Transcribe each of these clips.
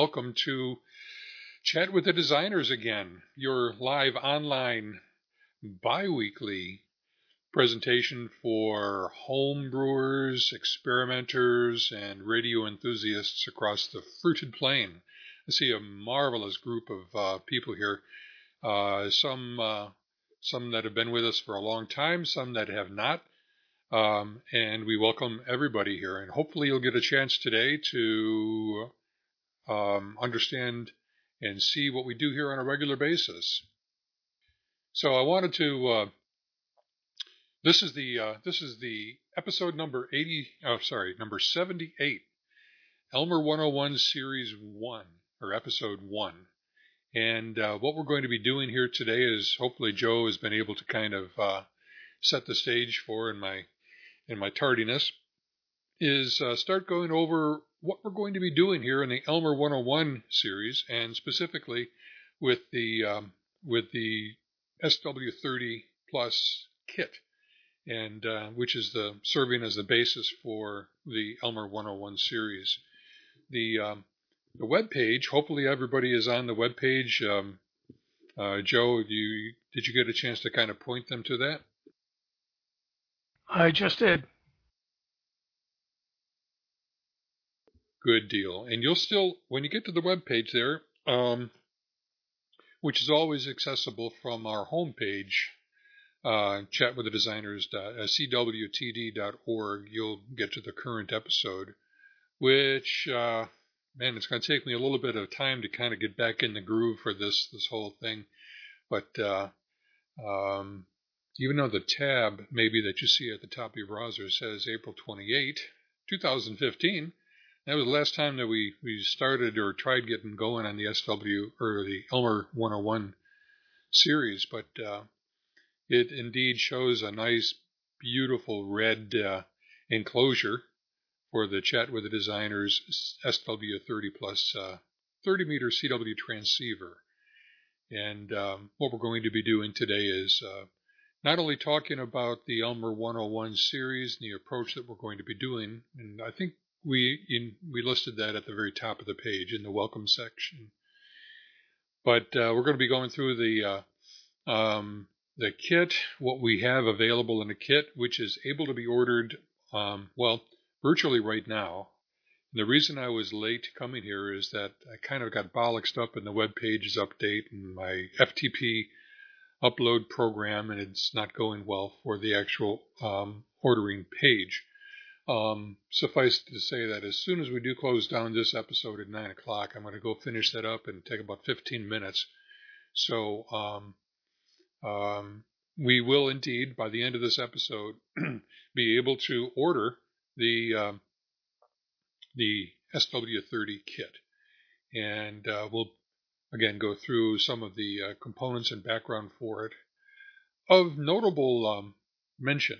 Welcome to Chat with the Designers again, your live online bi-weekly presentation for home brewers, experimenters, and radio enthusiasts across the fruited plain. I see a marvelous group of uh, people here. Uh, some uh, some that have been with us for a long time, some that have not. Um, and we welcome everybody here. And hopefully, you'll get a chance today to um, understand and see what we do here on a regular basis. So I wanted to. Uh, this is the uh, this is the episode number eighty. Oh, sorry, number seventy-eight, Elmer 101 Series One or Episode One. And uh, what we're going to be doing here today is hopefully Joe has been able to kind of uh, set the stage for in my in my tardiness is uh, start going over what we're going to be doing here in the Elmer 101 series, and specifically with the um, with the SW30 Plus kit, and uh, which is the serving as the basis for the Elmer 101 series. The um, the web page. Hopefully, everybody is on the web page. Um, uh, Joe, you did you get a chance to kind of point them to that? I just did. Good deal. And you'll still, when you get to the web page there, um, which is always accessible from our homepage, uh, chatwiththedesigners.cwtd.org, you'll get to the current episode, which, uh, man, it's going to take me a little bit of time to kind of get back in the groove for this this whole thing. But uh, um, even though the tab maybe that you see at the top of your browser says April 28, 2015, that was the last time that we, we started or tried getting going on the SW or the Elmer 101 series, but uh, it indeed shows a nice, beautiful red uh, enclosure for the Chat with the Designers SW30 Plus uh, 30 meter CW transceiver. And um, what we're going to be doing today is uh, not only talking about the Elmer 101 series and the approach that we're going to be doing, and I think we in, we listed that at the very top of the page in the welcome section. But uh, we're going to be going through the uh, um, the kit, what we have available in the kit, which is able to be ordered. Um, well, virtually right now. And the reason I was late coming here is that I kind of got bollocksed up in the web pages update and my FTP upload program, and it's not going well for the actual um, ordering page. Um, suffice to say that as soon as we do close down this episode at 9 o'clock, I'm going to go finish that up and take about 15 minutes. So um, um, we will indeed, by the end of this episode, be able to order the um, the SW30 kit, and uh, we'll again go through some of the uh, components and background for it. Of notable um, mention,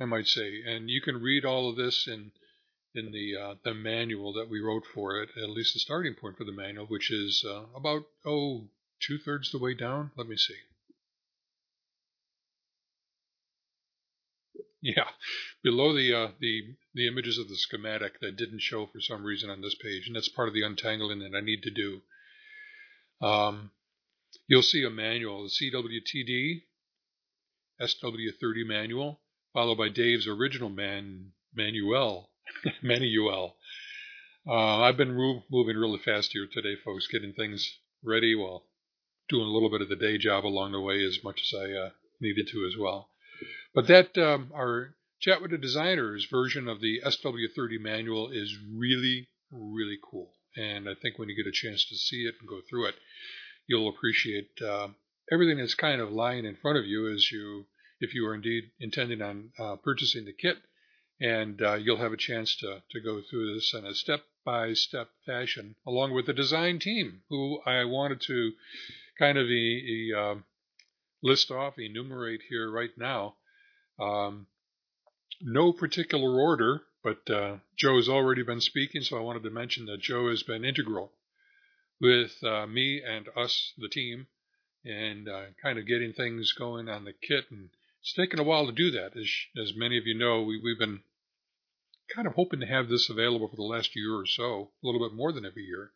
I might say, and you can read all of this in in the uh, the manual that we wrote for it, at least the starting point for the manual, which is uh, about oh two thirds the way down. Let me see. Yeah, below the uh, the the images of the schematic that didn't show for some reason on this page, and that's part of the untangling that I need to do. Um, you'll see a manual, the CWTD SW30 manual, followed by Dave's original man manual manual. Uh, I've been moving really fast here today, folks, getting things ready while doing a little bit of the day job along the way as much as I uh, needed to as well. But that um, our Chat with the Designers version of the SW30 manual is really, really cool. And I think when you get a chance to see it and go through it, you'll appreciate uh, everything that's kind of lying in front of you as you, if you are indeed intending on uh, purchasing the kit. And uh, you'll have a chance to, to go through this in a step by step fashion, along with the design team, who I wanted to kind of e- e- um, list off, enumerate here right now. Um, no particular order, but uh, Joe has already been speaking, so I wanted to mention that Joe has been integral with uh, me and us, the team, and uh, kind of getting things going on the kit. And it's taken a while to do that. As, as many of you know, we, we've been kind of hoping to have this available for the last year or so, a little bit more than every year.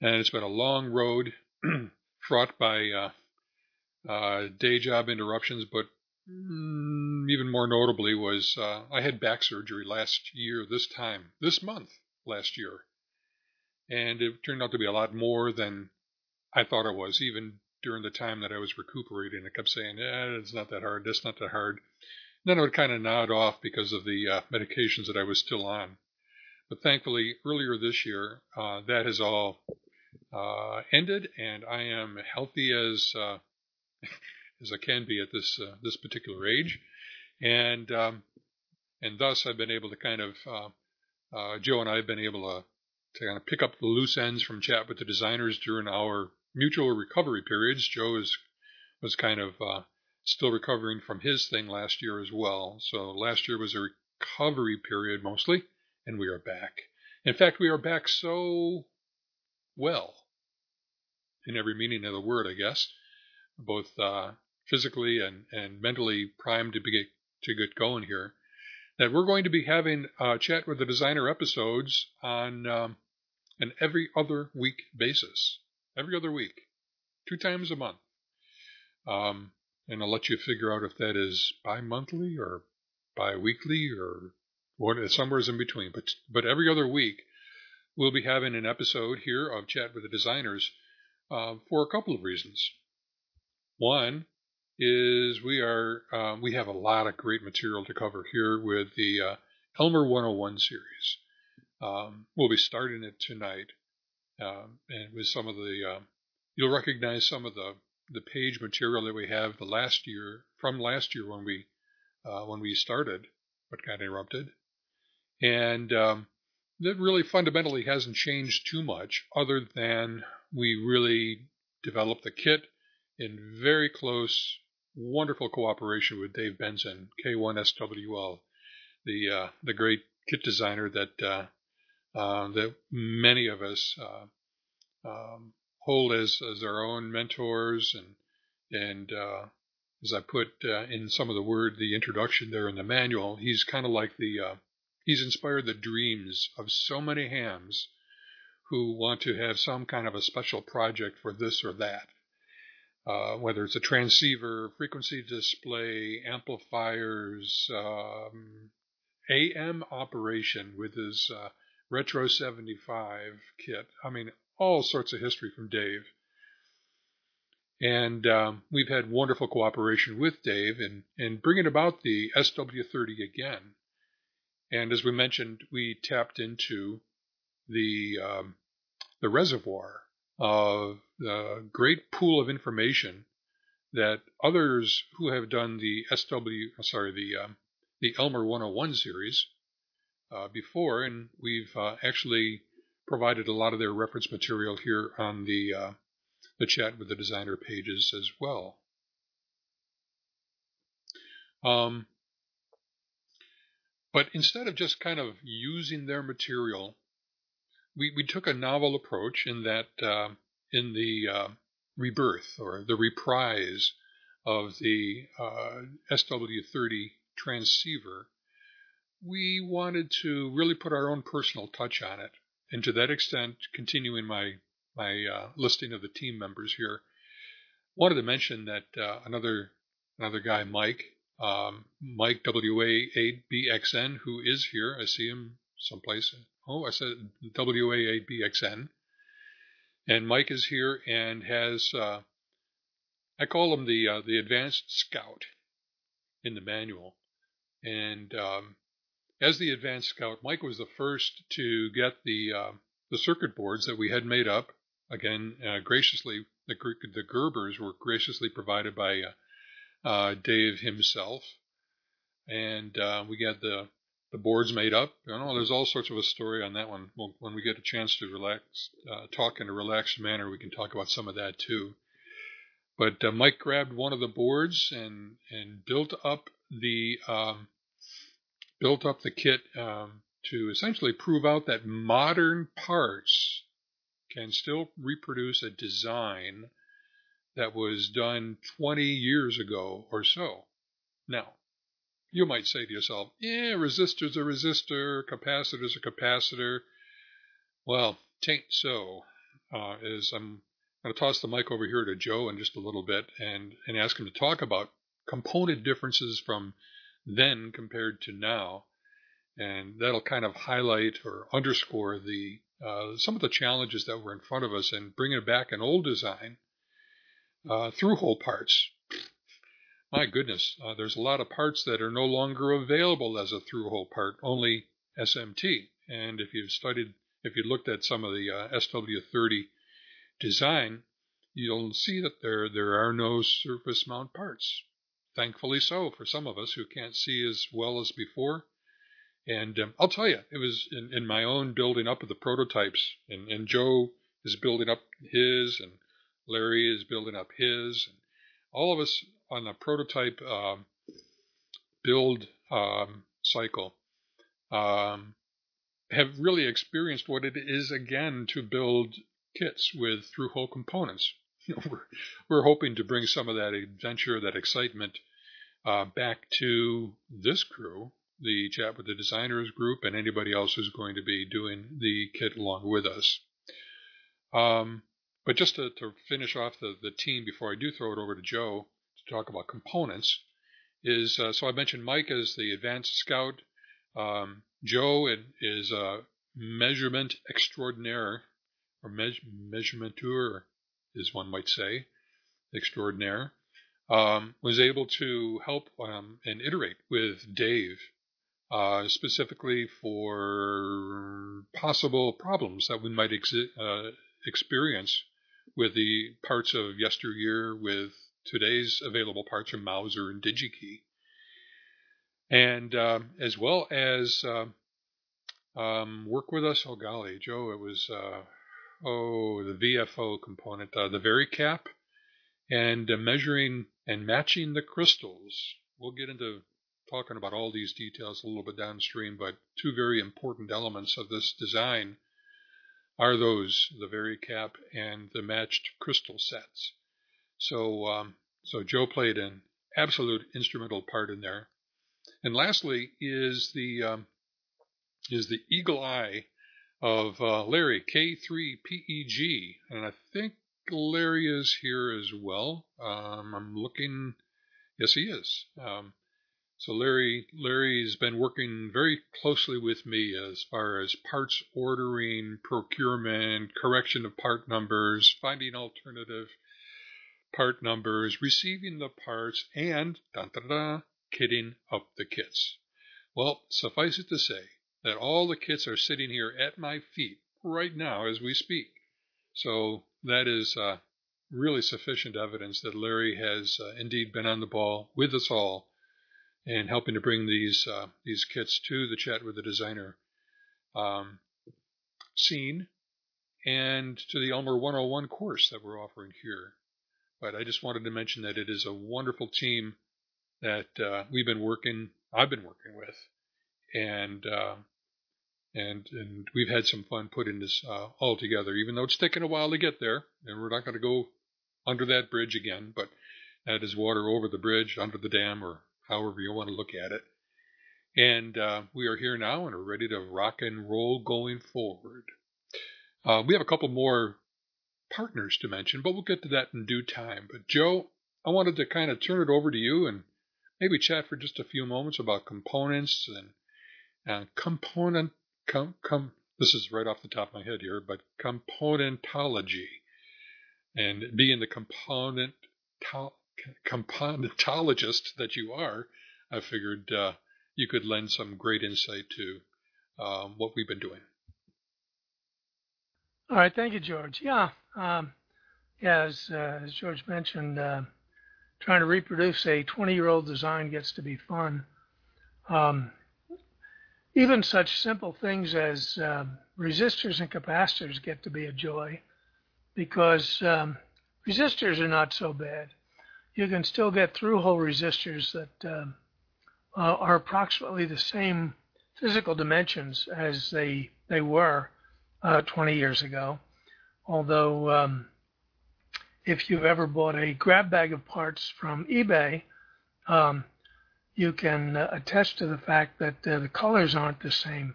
and it's been a long road, fraught by uh, uh, day job interruptions, but mm, even more notably was uh, I had back surgery last year, this time, this month last year, and it turned out to be a lot more than I thought it was, even during the time that I was recuperating. I kept saying, "Yeah, it's not that hard. That's not that hard." And then I would kind of nod off because of the uh, medications that I was still on. But thankfully, earlier this year, uh, that has all uh, ended, and I am healthy as uh, as I can be at this uh, this particular age, and um, and thus I've been able to kind of uh, Joe and I have been able to to kind of pick up the loose ends from chat with the designers during our mutual recovery periods. Joe is was kind of uh, still recovering from his thing last year as well. So last year was a recovery period mostly, and we are back. In fact, we are back so well in every meaning of the word, I guess, both uh, physically and, and mentally primed to be to get going here. That we're going to be having a chat with the designer episodes on um, an every other week basis, every other week, two times a month. Um, and I'll let you figure out if that is bi-monthly or bi-weekly or what, somewhere in between. But but every other week, we'll be having an episode here of Chat with the Designers uh, for a couple of reasons. One is we are um, we have a lot of great material to cover here with the uh, Elmer 101 series. Um, we'll be starting it tonight, and with some of the um, you'll recognize some of the the page material that we have the last year from last year when we uh, when we started, but got interrupted, and um, that really fundamentally hasn't changed too much, other than we really developed the kit in very close, wonderful cooperation with Dave Benson, K1SWL, the uh, the great kit designer that uh, uh, that many of us uh, um, hold as as our own mentors and and uh, as I put in some of the word the introduction there in the manual, he's kind of like the he's inspired the dreams of so many hams who want to have some kind of a special project for this or that. Uh, whether it's a transceiver, frequency display, amplifiers, um, AM operation with his uh, Retro 75 kit. I mean, all sorts of history from Dave. And um, we've had wonderful cooperation with Dave in, in bringing about the SW30 again. And as we mentioned, we tapped into the um, the reservoir of the great pool of information that others who have done the SW, sorry, the um, the Elmer 101 series uh, before, and we've uh, actually provided a lot of their reference material here on the uh, the chat with the designer pages as well. Um, but instead of just kind of using their material we, we took a novel approach in that uh, in the uh, rebirth or the reprise of the uh, SW30 transceiver, we wanted to really put our own personal touch on it. And to that extent, continuing my my uh, listing of the team members here, wanted to mention that uh, another another guy, Mike, um, Mike WA8BXN, who is here. I see him someplace Oh, I said WA8BXN. And Mike is here and has, uh, I call him the, uh, the advanced scout in the manual. And um, as the advanced scout, Mike was the first to get the, uh, the circuit boards that we had made up. Again, uh, graciously, the, the Gerbers were graciously provided by uh, uh, Dave himself. And we got the the board's made up. You know, there's all sorts of a story on that one. Well, when we get a chance to relax, uh, talk in a relaxed manner, we can talk about some of that too. But uh, Mike grabbed one of the boards and and built up the um, built up the kit um, to essentially prove out that modern parts can still reproduce a design that was done 20 years ago or so. Now, you might say to yourself, yeah, resistor's a resistor, capacitor's a capacitor. Well, tain't so. uh, is I'm going to toss the mic over here to Joe in just a little bit and, and ask him to talk about component differences from then compared to now. And that'll kind of highlight or underscore the uh, some of the challenges that were in front of us and bringing back an old design uh, through hole parts. My goodness, uh, there's a lot of parts that are no longer available as a through hole part, only SMT. And if you've studied, if you looked at some of the uh, SW30 design, you'll see that there there are no surface mount parts. Thankfully so for some of us who can't see as well as before. And um, I'll tell you, it was in, in, my own building up of the prototypes, and, and, Joe is building up his, and Larry is building up his, and all of us on the prototype um, build um, cycle um, have really experienced what it is again to build kits with through hole components. You know, we're, we're hoping to bring some of that adventure, that excitement uh, back to this crew the chat with the designers group and anybody else who's going to be doing the kit along with us. Um, but just to, to, finish off the, the team before I do throw it over to Joe to talk about components, is uh, so I mentioned Mike as the advanced scout. Um, Joe is a measurement extraordinaire, or me- measurementeur, as one might say, extraordinaire. Um, was able to help um, and iterate with Dave uh, specifically for possible problems that we might exi- uh, experience with the parts of yesteryear with today's available parts from Mouser and DigiKey. And um, as well as uh, um, work with us, oh golly, Joe, it was, oh, the VFO component, uh, the VariCap, and uh, measuring and matching the crystals. We'll get into talking about all these details a little bit downstream, but two very important elements of this design are those, the VariCap and the matched crystal sets. So, um, so Joe played an absolute instrumental part in there. And lastly is the um, is the eagle eye of uh, Larry K3PEG, and I think Larry is here as well. Um, I'm looking. Yes, he is. Um, so Larry Larry's been working very closely with me as far as parts ordering, procurement, correction of part numbers, finding alternative part numbers, receiving the parts, and da da da kitting up the kits. Well, suffice it to say that all the kits are sitting here at my feet right now as we speak. So that is uh, really sufficient evidence that Larry has uh, indeed been on the ball with us all and helping to bring these uh, these kits to the chat with the designer um, scene and to the Elmer 101 course that we're offering here. But I just wanted to mention that it is a wonderful team that uh, we've been working, I've been working with, and uh, and and we've had some fun putting this uh, all together. Even though it's taken a while to get there, and we're not going to go under that bridge again, but that is water over the bridge, under the dam, or however you want to look at it. And uh, we are here now and are ready to rock and roll going forward. Uh, we have a couple more partners to mention, but we'll get to that in due time. But Joe, I wanted to kind of turn it over to you and maybe chat for just a few moments about components and uh, component com, com, this is right off the top of my head here, but componentology and being the component componentologist that you are, I figured uh, you could lend some great insight to um, what we've been doing. All right, thank you, George. Yeah, um, yeah as, uh, as, George mentioned, uh, trying to reproduce a 20-year-old design gets to be fun. Um, even such simple things as um, resistors and capacitors get to be a joy because um, resistors are not so bad you can still get through-hole resistors that um, are approximately the same physical dimensions as they they were uh, 20 years ago. Although, um, if you've ever bought a grab bag of parts from eBay, um, you can uh, attest to the fact that uh, the colors aren't the same.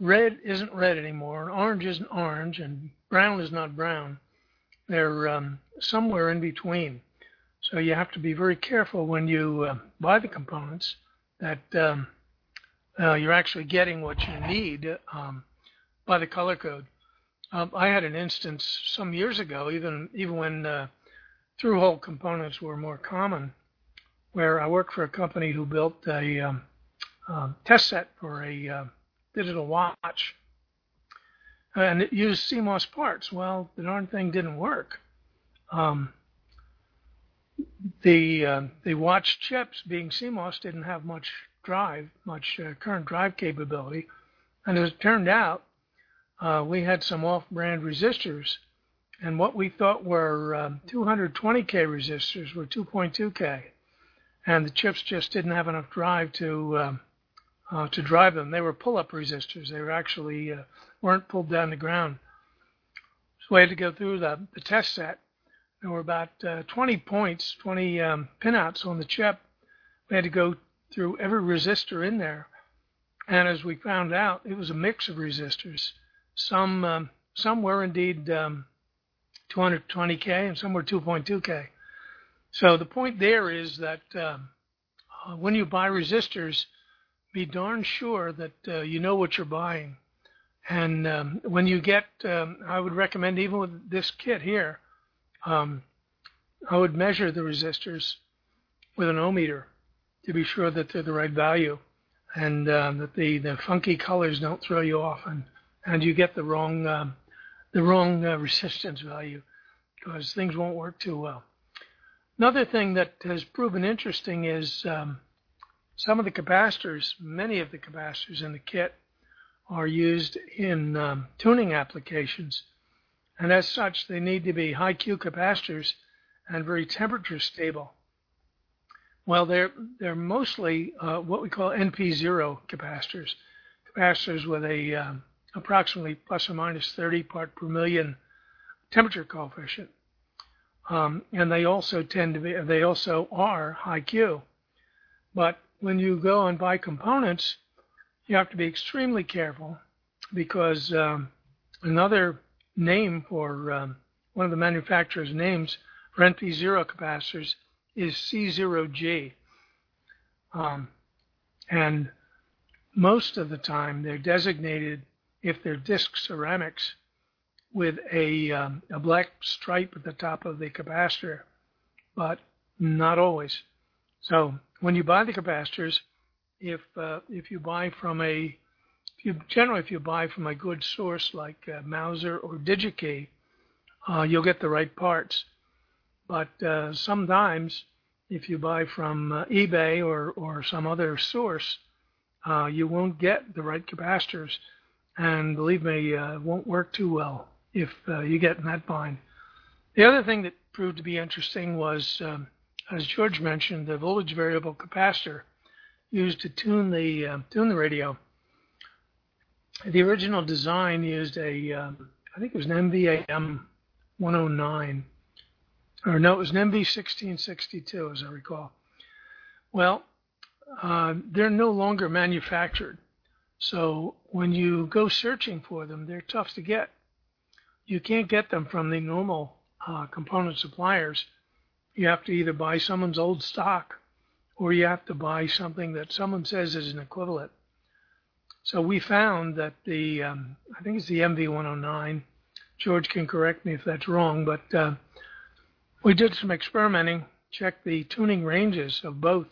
Red isn't red anymore, and orange isn't orange, and brown is not brown. They're um, somewhere in between. So you have to be very careful when you uh, buy the components that um, uh, you're actually getting what you need um, by the color code. Um, I had an instance some years ago, even even when uh, through-hole components were more common, where I worked for a company who built a um, um, test set for a uh, digital watch, and it used CMOS parts. Well, the darn thing didn't work. Um, the uh, the watch chips, being CMOS, didn't have much drive, much uh, current drive capability, and as it turned out, uh, we had some off-brand resistors, and what we thought were um, 220k resistors were 2.2k, and the chips just didn't have enough drive to um, uh, to drive them. They were pull-up resistors. They were actually uh, weren't pulled down the ground. So we had to go through the, the test set. There were about uh, 20 points, 20 um, pinouts on the chip. We had to go through every resistor in there. And as we found out, it was a mix of resistors. Some um, some were indeed um, 220k and some were 2.2k. So the point there is that um, uh, when you buy resistors, be darn sure that uh, you know what you're buying. And um, when you get, um, I would recommend even with this kit here, um, I would measure the resistors with an ohmmeter to be sure that they're the right value and uh, that the, the funky colors don't throw you off and, and you get the wrong um, the wrong uh, resistance value because things won't work too well. Another thing that has proven interesting is um, some of the capacitors, many of the capacitors in the kit, are used in um, tuning applications, and as such, they need to be high Q capacitors and very temperature stable. Well, they're they're mostly uh, what we call NP0 capacitors, capacitors with a um, approximately plus or minus 30 part per million temperature coefficient, um, and they also tend to be they also are high Q. But when you go and buy components, you have to be extremely careful because um, another name for um, one of the manufacturer's names for NP0 capacitors is C0G. Um, and most of the time they're designated, if they're disc ceramics, with a, um, a black stripe at the top of the capacitor, but not always. So when you buy the capacitors, if uh, if you buy from a if you generally if you buy from a good source like uh, Mouser or DigiKey, uh, you'll get the right parts. But uh, sometimes if you buy from uh, eBay or, or some other source, uh, you won't get the right capacitors. And believe me, it won't work too well if uh, you get in that bind. The other thing that proved to be interesting was, um, as George mentioned, the voltage variable capacitor used to tune the uh, tune the radio. The original design used a, um, I think it was an MVAM 109 or no, it was an MV1662, as I recall. Well, uh, they're no longer manufactured. So when you go searching for them, they're tough to get. You can't get them from the normal uh, component suppliers. You have to either buy someone's old stock or you have to buy something that someone says is an equivalent. So we found that the, um, I think it's the MV109. George can correct me if that's wrong, but uh, we did some experimenting, checked the tuning ranges of both,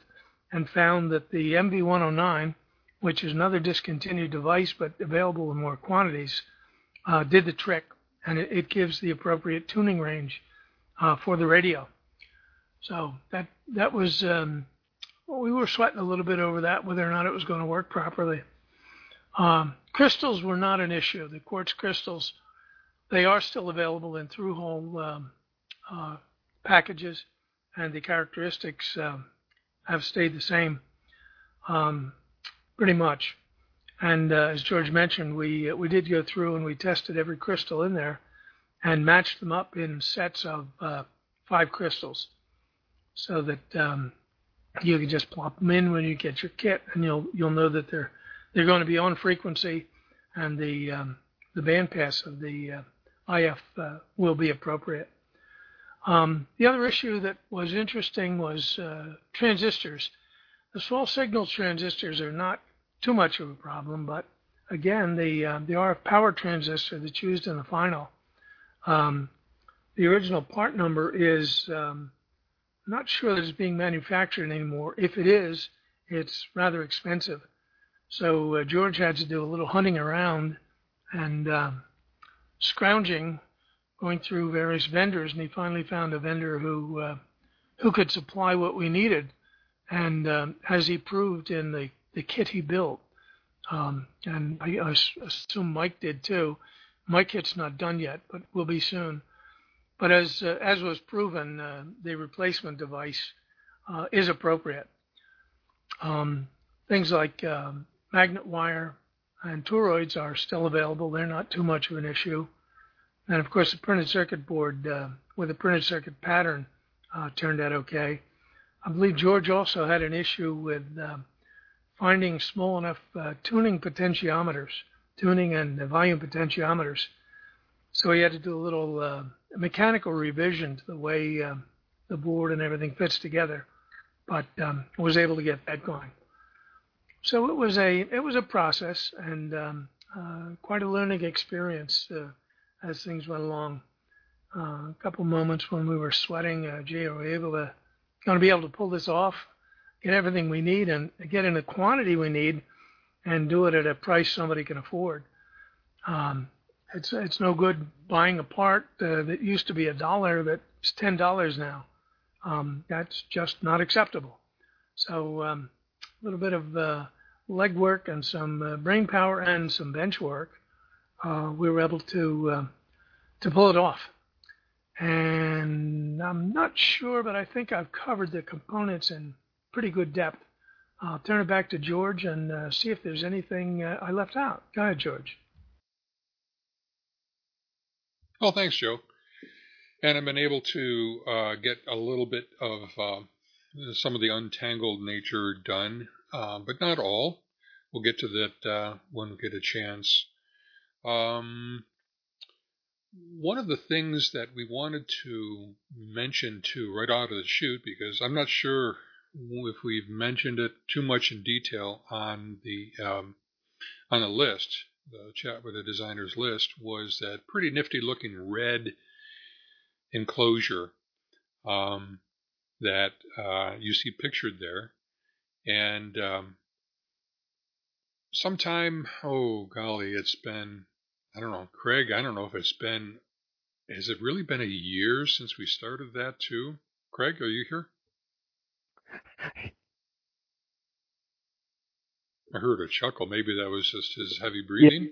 and found that the MV109, which is another discontinued device but available in more quantities, uh, did the trick, and it, it, gives the appropriate tuning range uh, for the radio. So that that was um, we were sweating a little bit over that, whether or not it was going to work properly. Um, crystals were not an issue. The quartz crystals, they are still available in through-hole um, uh, packages, and the characteristics um, have stayed the same um, pretty much. And uh, as George mentioned, we uh, we did go through and we tested every crystal in there, and matched them up in sets of uh, five crystals, so that um, you can just plop them in when you get your kit, and you'll you'll know that they're they're going to be on frequency, and the um, the bandpass of the uh, IF uh, will be appropriate. Um, the other issue that was interesting was uh, transistors. The small signal transistors are not too much of a problem, but again, the uh, the RF power transistor that's used in the final, um, the original part number is um, not sure that it's being manufactured anymore. If it is, it's rather expensive. So uh, George had to do a little hunting around and uh, scrounging, going through various vendors, and he finally found a vendor who uh, who could supply what we needed. And um, as he proved in the, the kit he built, um, and I, I assume Mike did too. My kit's not done yet, but will be soon. But as uh, as was proven, uh, the replacement device uh, is appropriate. Um, things like um, magnet wire and toroids are still available. They're not too much of an issue. And of course, the printed circuit board uh, with a printed circuit pattern uh, turned out okay. I believe George also had an issue with uh, finding small enough uh, tuning potentiometers, tuning and volume potentiometers. So he had to do a little uh, mechanical revision to the way uh, the board and everything fits together, but um, was able to get that going. So it was a it was a process and um, uh, quite a learning experience uh, as things went along. Uh, a couple moments when we were sweating, uh, gee, are we able to going to be able to pull this off, get everything we need, and get in the quantity we need, and do it at a price somebody can afford. Um, it's it's no good buying a part uh, that used to be a dollar that's ten dollars now. Um, that's just not acceptable. So um, a little bit of uh, leg work and some uh, brain power and some bench work, uh, we were able to uh, to pull it off. And I'm not sure, but I think I've covered the components in pretty good depth. I'll turn it back to George and uh, see if there's anything uh, I left out. Go ahead, George. Well, thanks, Joe. And I've been able to uh, get a little bit of some of the untangled nature done, uh, but not all. We'll get to that uh, when we get a chance. Um, one of the things that we wanted to mention too, right out of the chute, because I'm not sure if we've mentioned it too much in detail on the um, on the list, the chat with the designers list, was that pretty nifty looking red enclosure. Um, that uh, you see pictured there. And um, sometime, oh golly, it's been, I don't know, Craig, I don't know if it's been, has it really been a year since we started that too? Craig, are you here? I heard a chuckle. Maybe that was just his heavy breathing.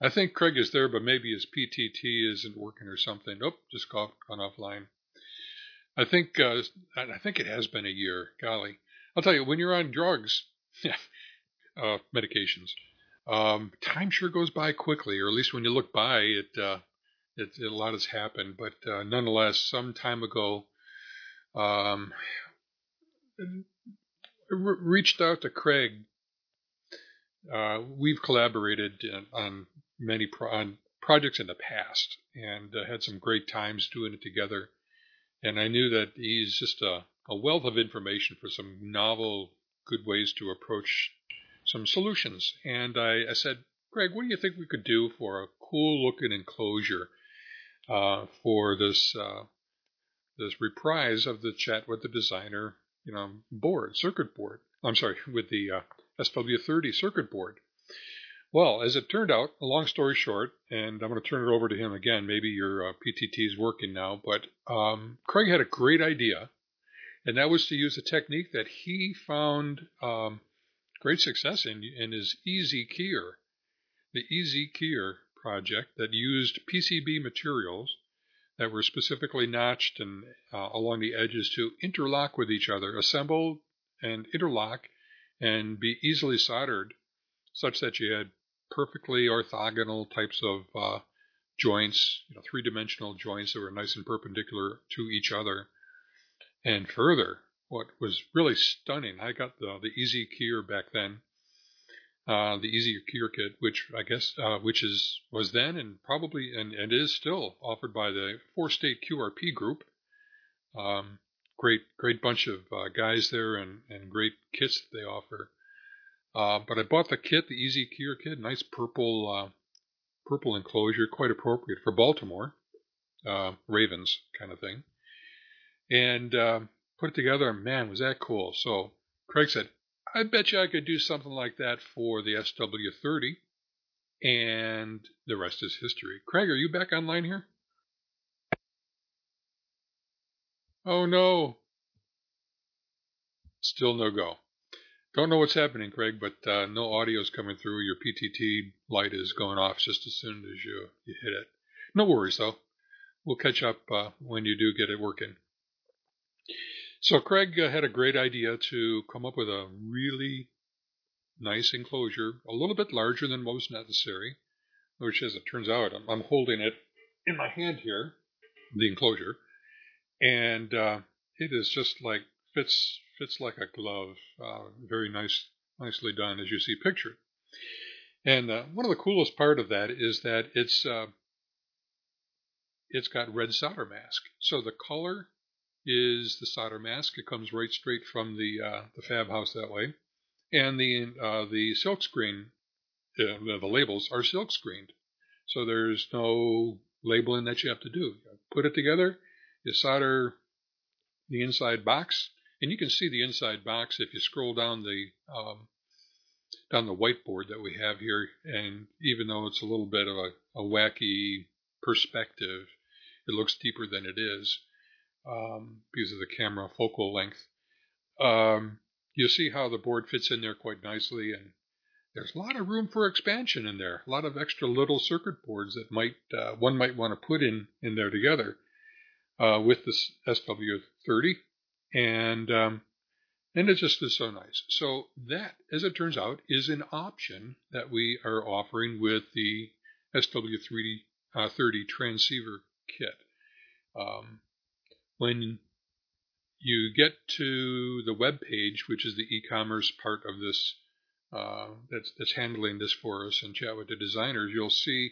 I think Craig is there, but maybe his PTT isn't working or something. Nope, just gone, gone offline. I think uh, I think it has been a year. Golly, I'll tell you, when you're on drugs, uh, medications, um, time sure goes by quickly. Or at least when you look by, it, uh, it, it a lot has happened. But uh, nonetheless, some time ago, um, reached out to Craig. Uh, we've collaborated on many pro- on projects in the past and uh, had some great times doing it together. And I knew that he's just a, a wealth of information for some novel, good ways to approach some solutions. And I, I said, Greg, what do you think we could do for a cool looking enclosure uh, for this uh, this reprise of the chat with the designer, you know, board, circuit board. I'm sorry, with the uh, SW30 circuit board. Well, as it turned out, a long story short, and I'm going to turn it over to him again. Maybe your uh, PTT is working now, but um, Craig had a great idea, and that was to use a technique that he found um, great success in in his Easy Keyer, the Easy Keyer project that used PCB materials that were specifically notched and uh, along the edges to interlock with each other, assemble and interlock, and be easily soldered, such that you had perfectly orthogonal types of uh, joints, you know, three-dimensional joints that were nice and perpendicular to each other. And further, what was really stunning, I got the, the Easy Keyer back then. Uh, the Easy Keyer Kit, which I guess uh, which is was then and probably and, and is still offered by the Four State QRP Group. Um, great great bunch of uh, guys there and, and great kits that they offer. Uh, but I bought the kit, the Easy Keyer Kit, nice purple uh, purple enclosure, quite appropriate for Baltimore Ravens kind of thing, and put it together. Man, was that cool! So Craig said, I bet you I could do something like that for the SW30, and the rest is history. Craig, are you back online here? Oh no. Still no go. Don't know what's happening, Craig, but uh, no audio is coming through. Your PTT light is going off just as soon as you, you hit it. No worries, though. We'll catch up uh, when you do get it working. So Craig had a great idea to come up with a really nice enclosure, a little bit larger than most necessary, which as it turns out, I'm, I'm holding it in my hand here, the enclosure, and uh, it is just like fits fits like a glove. Uh, very nice, nicely done, as you see pictured. And uh, one of the coolest part of that is that it's uh, it's got red solder mask. So the color is the solder mask. It comes right straight from the uh, the fab house that way, and the uh, the silk screen, uh, the labels are silk screened, so there's no labeling that you have to do. You put it together, you solder the inside box, and you can see the inside box if you scroll down the um, down the whiteboard that we have here. And even though it's a little bit of a, a wacky perspective, it looks deeper than it is um, because of the camera focal length. Um, you see how the board fits in there quite nicely, and there's a lot of room for expansion in there. A lot of extra little circuit boards that might uh, one might want to put in in there together uh, with this SW30, and um, and it just is so nice. So that, as it turns out, is an option that we are offering with the SW30 uh, transceiver kit. Um, when you get to the web page, which is the e-commerce part of this uh, that's, that's, handling this for us, and chat with the designers, you'll see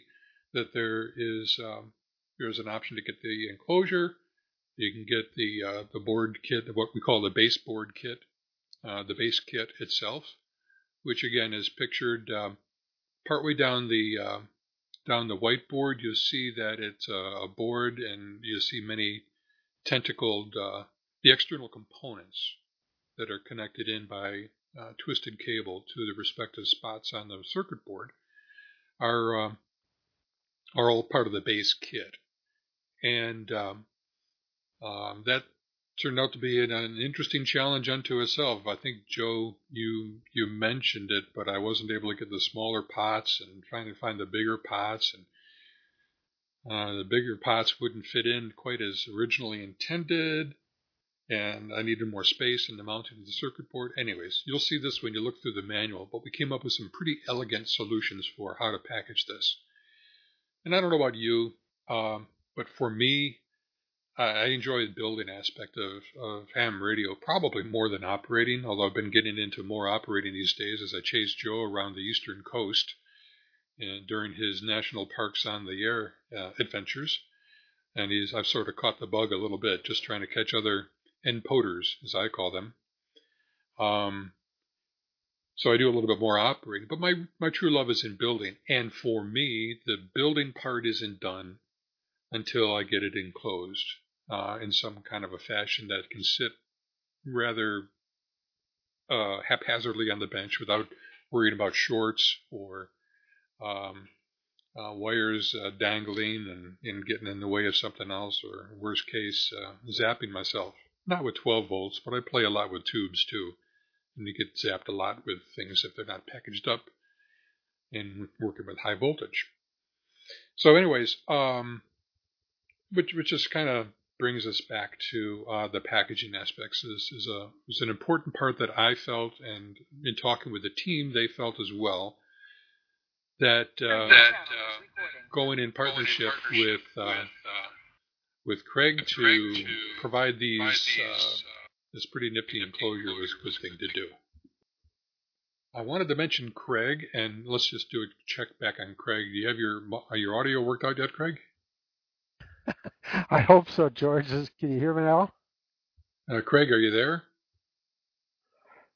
that there is um, there's an option to get the enclosure. You can get the uh, the board kit, what we call the base board kit, uh, the base kit itself, which again is pictured um, partway down the uh, down the whiteboard. You'll see that it's a board, and you see many tentacled, uh, the external components that are connected in by uh, twisted cable to the respective spots on the circuit board are uh, are all part of the base kit, and um, um, that turned out to be an, an, interesting challenge unto itself. I think Joe, you you mentioned it, but I wasn't able to get the smaller pots and trying to find the bigger pots and uh, the bigger pots wouldn't fit in quite as originally intended, and I needed more space in the mounting of the circuit board. Anyways, you'll see this when you look through the manual, but we came up with some pretty elegant solutions for how to package this. And I don't know about you, um, but for me, I enjoy the building aspect of, of ham radio probably more than operating, although I've been getting into more operating these days as I chase Joe around the eastern coast during his national parks on the air uh, adventures, and he's I've sort of caught the bug a little bit, just trying to catch other NPOTers, as I call them. Um, so I do a little bit more operating, but my my true love is in building, and for me, the building part isn't done until I get it enclosed uh, in some kind of a fashion that can sit rather uh, haphazardly on the bench without worrying about shorts or um, uh, wires uh, dangling and, and, getting in the way of something else, or worst case, uh, zapping myself. Not with 12 volts, but I play a lot with tubes too. And you get zapped a lot with things if they're not packaged up and working with high voltage. So, anyways, um, which which just kind of brings us back to uh, the packaging aspects is is a is an important part that I felt, and in talking with the team, they felt as well that uh, that uh, going in partnership, going in partnership with uh, with Craig, with Craig to, to provide these, these uh, this pretty nifty enclosure was a good thing to do. I wanted to mention Craig, and let's just do a check back on Craig. Do you have your your audio worked out yet, Craig? I hope so, George. Can you hear me now? Uh, Craig, are you there?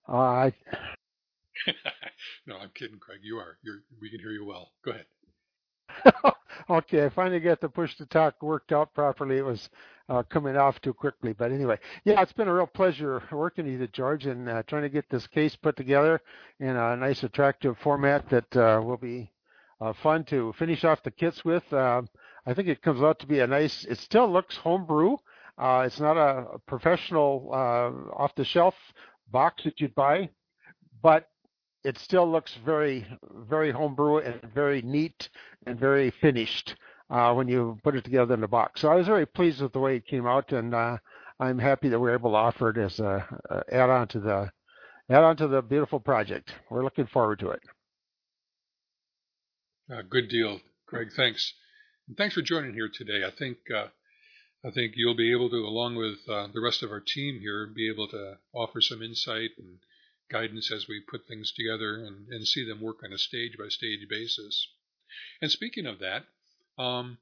Uh, I... no, I'm kidding, Craig. You are. You're, we can hear you well. Go ahead. okay, I finally got the push to talk worked out properly. It was uh, coming off too quickly, but anyway, yeah, it's been a real pleasure working with you, George, and uh, trying to get this case put together in a nice, attractive format that uh, will be uh, fun to finish off the kits with. Uh, I think it comes out to be a nice. It still looks homebrew. Uh, it's not a, professional off-the-shelf box that you'd buy, but it still looks very, very homebrew and very neat and very finished uh, when you put it together in the box. So I was very pleased with the way it came out, and uh, I'm happy that we're able to offer it as a, a add-on to the add-on to the beautiful project. We're looking forward to it. Uh, good deal, Greg. Thanks, and thanks for joining here today. I think uh, I think you'll be able to, along with uh, the rest of our team here, be able to offer some insight and guidance as we put things together and, and see them work on a stage by stage basis. And speaking of that, um,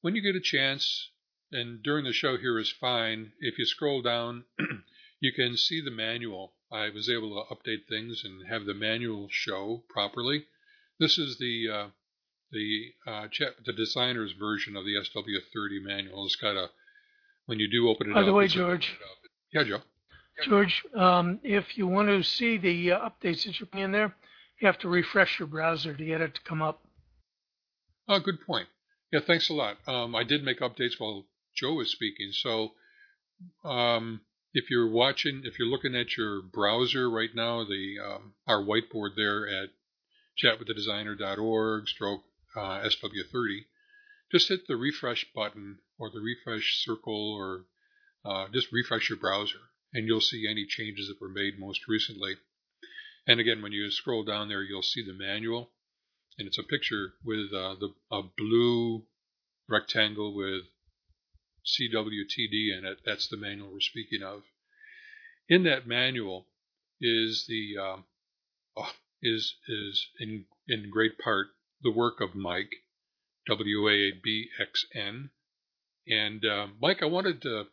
when you get a chance, and during the show here is fine, if you scroll down, you can see the manual. I was able to update things and have the manual show properly. This is the uh, the uh, the designer's version of the SW30 manual. It's got a when you do open it By up. By the way, George. Yeah, Joe. George, um, if you want to see the uh, updates that you're in there, you have to refresh your browser to get it to come up. Oh, good point. Yeah, thanks a lot. Um, I did make updates while Joe was speaking. So um, if you're watching, if you're looking at your browser right now, the um, our whiteboard there at chatwiththedesigner.org stroke uh, SW30, just hit the refresh button or the refresh circle or uh, just refresh your browser and you'll see any changes that were made most recently. And again, when you scroll down there, you'll see the manual and it's a picture with uh, the a blue rectangle with CWTD in it. That's the manual we're speaking of. In that manual is the um, oh, is is in in great part the work of Mike W A B X N. And uh, Mike, I wanted to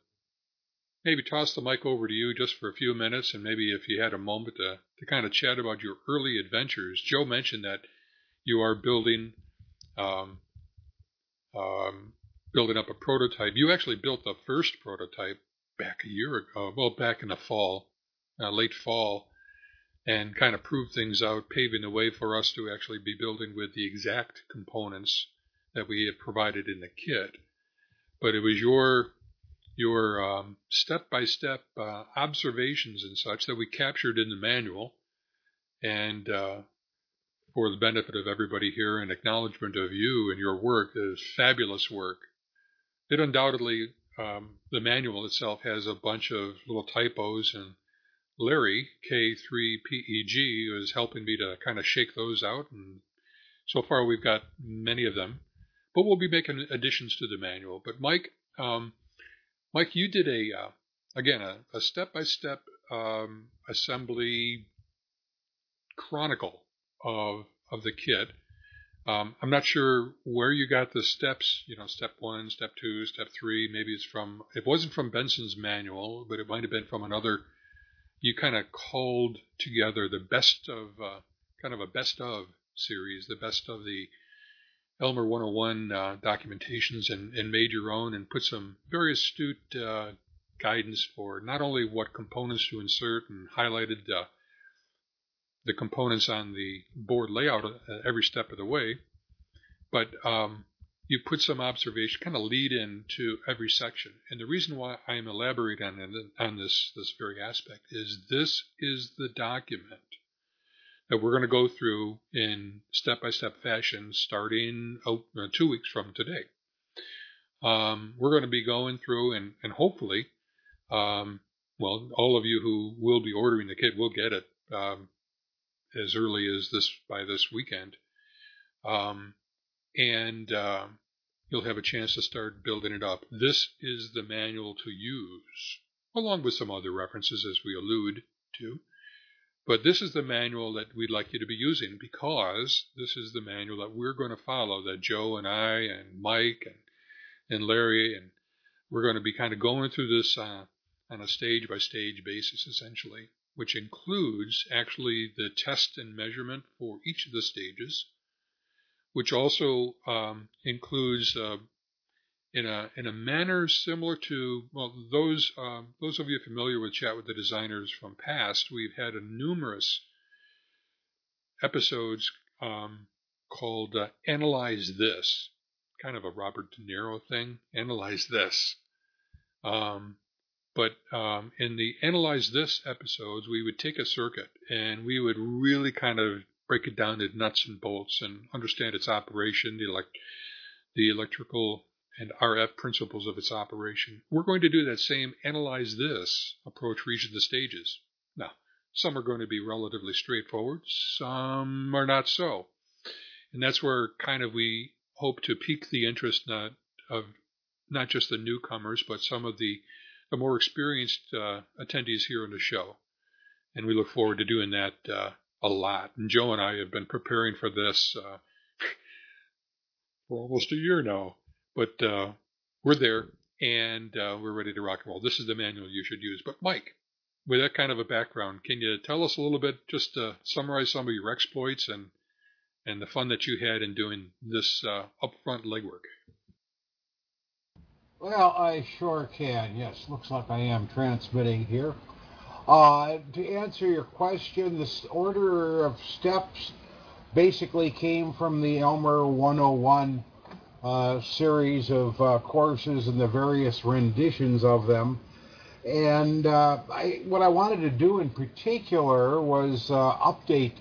maybe toss the mic over to you just for a few minutes, and maybe if you had a moment to, to kind of chat about your early adventures. Joe mentioned that you are building um, um, building up a prototype. You actually built the first prototype back a year ago, well, back in the fall, uh, late fall, and kind of proved things out, paving the way for us to actually be building with the exact components that we had provided in the kit. But it was your your step by step observations and such that we captured in the manual. And uh, for the benefit of everybody here and acknowledgement of you and your work is fabulous work. It undoubtedly, um, the manual itself has a bunch of little typos, and Larry, K3PEG, is helping me to kind of shake those out. And so far, we've got many of them, but we'll be making additions to the manual. But Mike, um, Mike, you did a uh, again a step by step assembly chronicle of of the kit. Um, I'm not sure where you got the steps. You know, step one, step two, step three. Maybe it's from. It wasn't from Benson's manual, but it might have been from another. You kind of called together the best of uh, kind of a best of series, the best of the Elmer 101 uh, documentations, and, and, made your own, and put some very astute uh, guidance for not only what components to insert and highlighted uh, the components on the board layout every step of the way, but um, you put some observation, kind of lead into every section. And the reason why I am elaborating on, on this this very aspect is this is the document that we're going to go through in step by step fashion starting oh, uh, two weeks from today. Um, we're going to be going through and, and hopefully, um, well, all of you who will be ordering the kit will get it um, as early as this by this weekend, um, and uh, you'll have a chance to start building it up. This is the manual to use, along with some other references as we allude to. But this is the manual that we'd like you to be using because this is the manual that we're going to follow, that Joe and I and Mike and, and Larry, and we're going to be kind of going through this uh, on a stage by stage basis, essentially, which includes actually the test and measurement for each of the stages, which also um, includes uh, in a in a manner similar to well those um, those of you familiar with chat with the designers from past we've had a numerous episodes um, called uh, analyze this kind of a Robert De Niro thing analyze this. Um, but um, in the analyze this episodes we would take a circuit and we would really kind of break it down to nuts and bolts and understand its operation the elect the electrical and RF principles of its operation. We're going to do that same analyze this approach for each of the stages. Now, some are going to be relatively straightforward, some are not so. And that's where kind of we hope to pique the interest not of not just the newcomers, but some of the, the more experienced uh, attendees here on the show. And we look forward to doing that uh, a lot. And Joe and I have been preparing for this uh, for almost a year now. But uh, we're there and uh, we're ready to rock and roll. This is the manual you should use. But Mike, with that kind of a background, can you tell us a little bit, just to summarize some of your exploits and and the fun that you had in doing this uh, upfront legwork? Well, I sure can. Yes, looks like I am transmitting here. Uh, to answer your question, this order of steps basically came from the Elmer 101 uh, series of uh, courses and the various renditions of them. And uh, I, what I wanted to do in particular was uh, update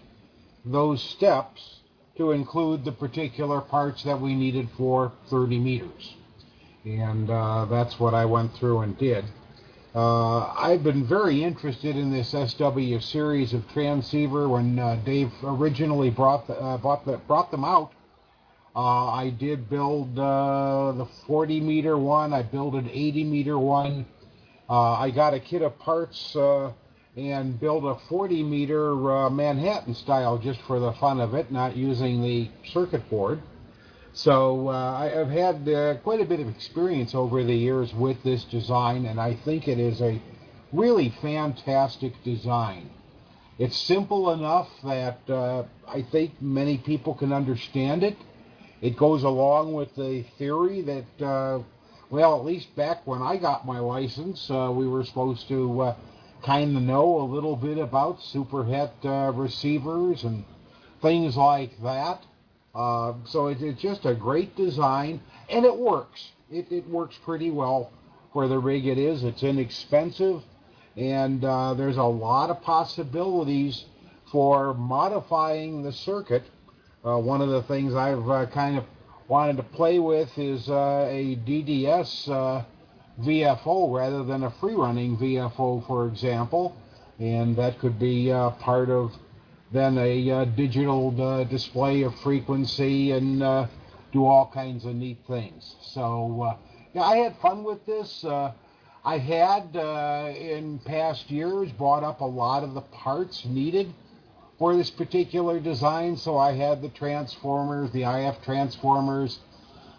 those steps to include the particular parts that we needed for 30 meters. And uh, that's what I went through and did. Uh, I've been very interested in this SW series of transceiver when Dave originally brought, the, the, brought them out uh, I did build uh, the 40 meter one. I built an 80 meter one. Uh, I got a kit of parts uh, and built a 40 meter uh, Manhattan style just for the fun of it, not using the circuit board. So uh, I've had quite a bit of experience over the years with this design, and I think it is a really fantastic design. It's simple enough that I think many people can understand it it goes along with the theory that, uh, well, at least back when I got my license, uh, we were supposed to uh, kind of know a little bit about superhet uh, receivers and things like that. Uh, so it, it's just a great design, and it works. It, it works pretty well for the rig it is. It's inexpensive, and uh, there's a lot of possibilities for modifying the circuit uh, one of the things I've uh, kind of wanted to play with is uh, a DDS uh, VFO rather than a free running VFO, for example. And that could be uh, part of then a uh, digital display of frequency and do all kinds of neat things. So, yeah, I had fun with this. I had, in past years, bought up a lot of the parts needed for this particular design. So I had the transformers, the IF transformers.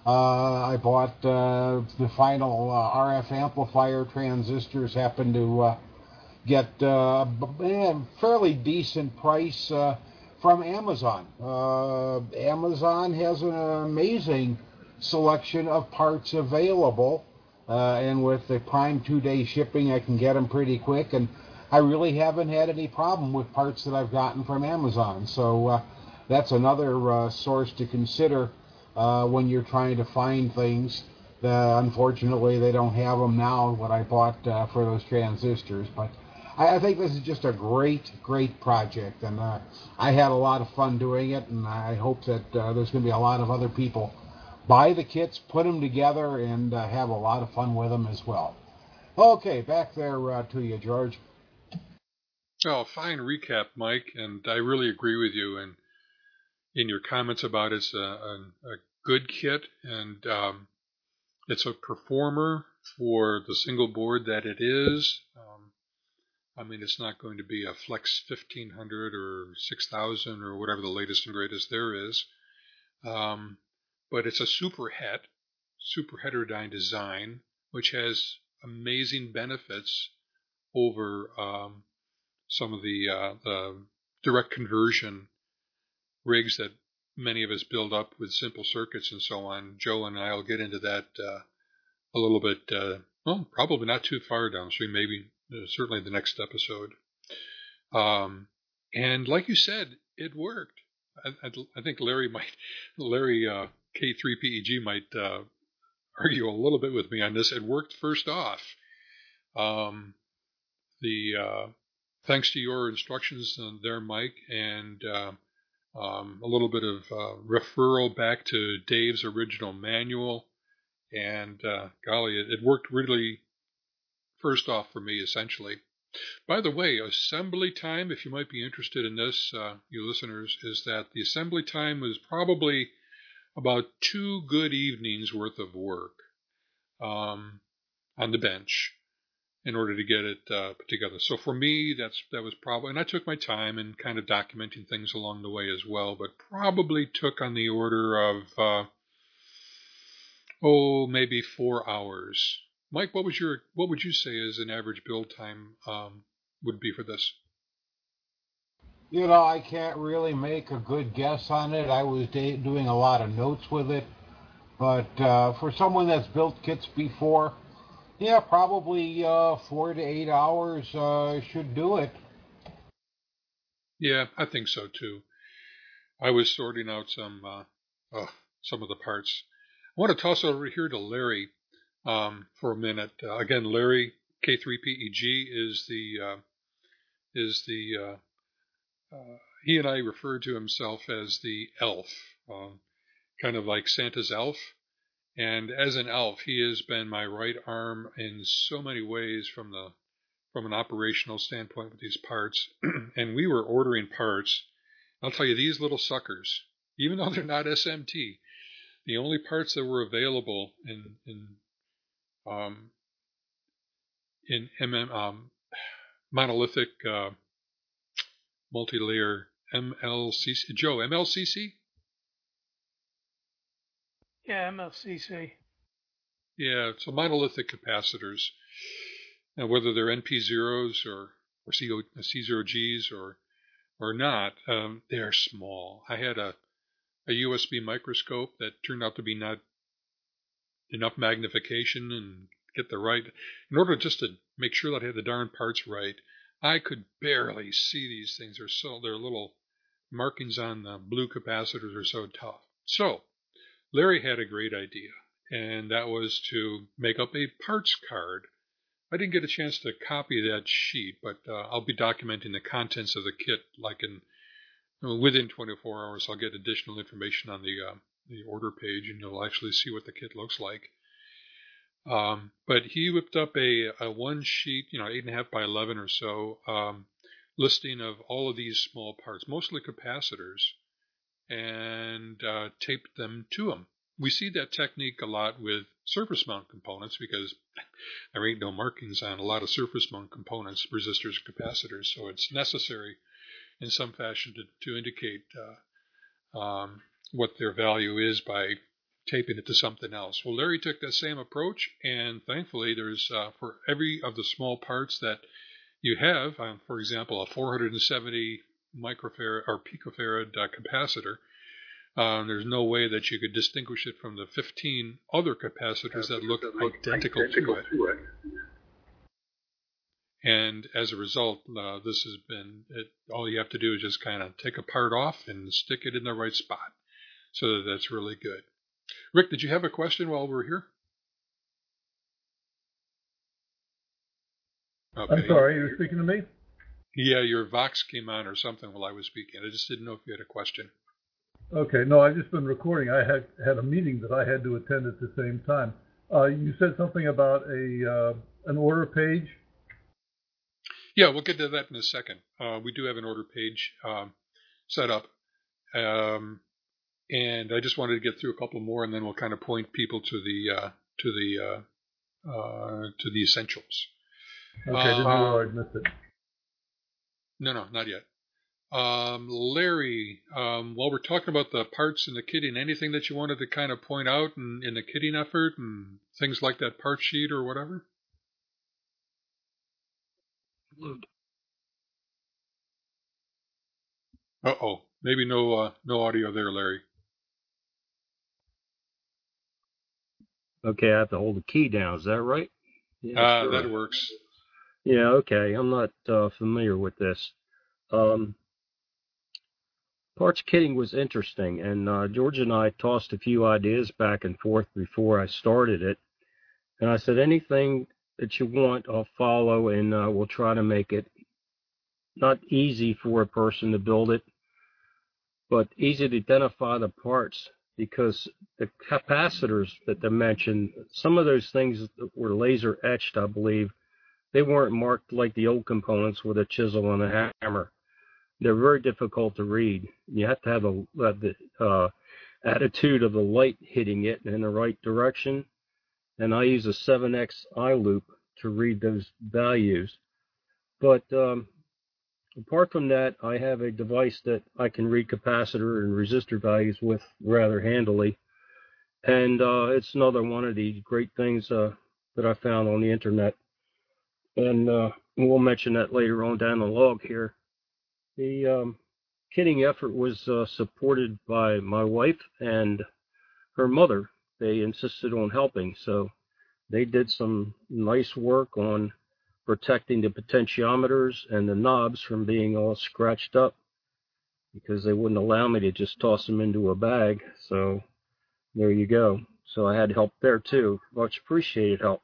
Uh, I bought uh, the final uh, RF amplifier transistors. Happened to uh, get uh, a fairly decent price uh, from Amazon. Amazon has an amazing selection of parts available, and with the Prime two-day shipping, I can get them pretty quick and I really haven't had any problem with parts that I've gotten from Amazon. So uh, that's another uh, source to consider uh, when you're trying to find things. unfortunately, they don't have them now. What I bought uh, for those transistors, but I, I, think this is just a great, great project, and uh, I had a lot of fun doing it. And I hope that uh, there's going to be a lot of other people buy the kits, put them together, and have a lot of fun with them as well. Okay, back there to you, George. Oh, fine recap, Mike, and I really agree with you. And in your comments about it's a, a, a good kit, and um, it's a performer for the single board that it is. Um, I mean, it's not going to be a Flex 1500 or 6000 or whatever the latest and greatest there is. Um, but it's a super het, super heterodyne design, which has amazing benefits over um, some of the, uh, the direct conversion rigs that many of us build up with simple circuits and so on. Joe and I will get into that uh, a little bit. Uh, well, probably not too far downstream. Maybe uh, certainly the next episode. Um, and like you said, it worked. I, I, I think Larry might, Larry uh, K3PEG might uh, argue a little bit with me on this. It worked first off. Um, the uh, thanks to your instructions there, Mike, and uh, um, a little bit of uh, referral back to Dave's original manual, and uh, golly, it, it, worked really first off for me essentially. By the way, assembly time, if you might be interested in this, uh, you listeners, is that the assembly time was probably about two good evenings worth of work um, on the bench in order to get it uh, put together. So for me, that's that was probably, and I took my time and kind of documenting things along the way as well, but probably took on the order of uh, oh maybe four hours. Mike, what was your what would you say is an average build time um, would be for this? You know, I can't really make a good guess on it. I was doing a lot of notes with it, but uh, for someone that's built kits before yeah, probably uh, four to eight hours uh, should do it. Yeah, I think so too. I was sorting out some uh, oh, some of the parts. I want to toss over here to Larry um, for a minute. Uh, again, Larry K3PEG is the uh, is the uh, uh, he and I refer to himself as the elf, uh, kind of like Santa's elf. And as an elf, he has been my right arm in so many ways from the from an operational standpoint with these parts. and we were ordering parts. I'll tell you, these little suckers, even though they're not SMT, the only parts that were available in in um, in MM um, monolithic uh, multi-layer MLCC. Joe, MLCC? Yeah, MLCC. Yeah, so monolithic capacitors, now whether they're NP0s or or CO, C0Gs or or not, um, they are small. I had a a USB microscope that turned out to be not enough magnification and get the right in order just to make sure that I had the darn parts right. I could barely see these things. They're so their little markings on the blue capacitors are so tough. So Larry had a great idea, and that was to make up a parts card. I didn't get a chance to copy that sheet, but uh, I'll be documenting the contents of the kit like in within 24 hours. I'll get additional information on the uh, the order page, and you'll actually see what the kit looks like. Um, but he whipped up a, a one sheet, you know, eight and a half by 11 or so, um, listing of all of these small parts, mostly capacitors, and uh, taped them to them. We see that technique a lot with surface mount components because there ain't no markings on a lot of surface mount components, resistors, capacitors, so it's necessary in some fashion to, to indicate uh, um, what their value is by taping it to something else. Well, Larry took that same approach, and thankfully, there's uh, for every of the small parts that you have, um, for example, a 470 microfarad or picofarad uh, capacitor. Um, there's no way that you could distinguish it from the 15 other capacitors that look, that look identical, identical, to, it. to it. And as a result, uh, this has been it, all you have to do is just kind of take a part off and stick it in the right spot. So that that's really good. Rick, did you have a question while we're here? Okay. I'm sorry, you were speaking to me? Yeah, your Vox came on or something while I was speaking. I just didn't know if you had a question. Okay, no, I've just been recording. I had had a meeting that I had to attend at the same time. Uh, you said something about a uh, an order page. Yeah, we'll get to that in a second. Uh, we do have an order page um, set up, um, and I just wanted to get through a couple more, and then we'll kind of point people to the uh, to the uh, uh, to the essentials. Okay, didn't know I missed it. No, no, not yet. Um, Larry, um, while we're talking about the parts and the kitting, anything that you wanted to kind of point out in, in the kitting effort and things like that part sheet or whatever? Uh oh, maybe no uh, no audio there, Larry. Okay, I have to hold the key down. Is that right? Yeah, uh, sure. that works. Yeah, okay. I'm not uh, familiar with this. Um, parts Kitting was interesting, and uh, George and I tossed a few ideas back and forth before I started it. And I said, anything that you want, I'll follow, and uh, we'll try to make it not easy for a person to build it, but easy to identify the parts because the capacitors that they mentioned, some of those things were laser etched, I believe, they weren't marked like the old components with a chisel and a hammer. They're very difficult to read. You have to have a, the uh, attitude of the light hitting it in the right direction. And I use a 7x eye loupe to read those values. But um, apart from that, I have a device that I can read capacitor and resistor values with rather handily. And uh, it's another one of these great things uh, that I found on the internet. And uh, we'll mention that later on down the log here. The um, kitting effort was uh, supported by my wife and her mother. They insisted on helping, so they did some nice work on protecting the potentiometers and the knobs from being all scratched up because they wouldn't allow me to just toss them into a bag. So there you go. So I had help there too. Much appreciated help.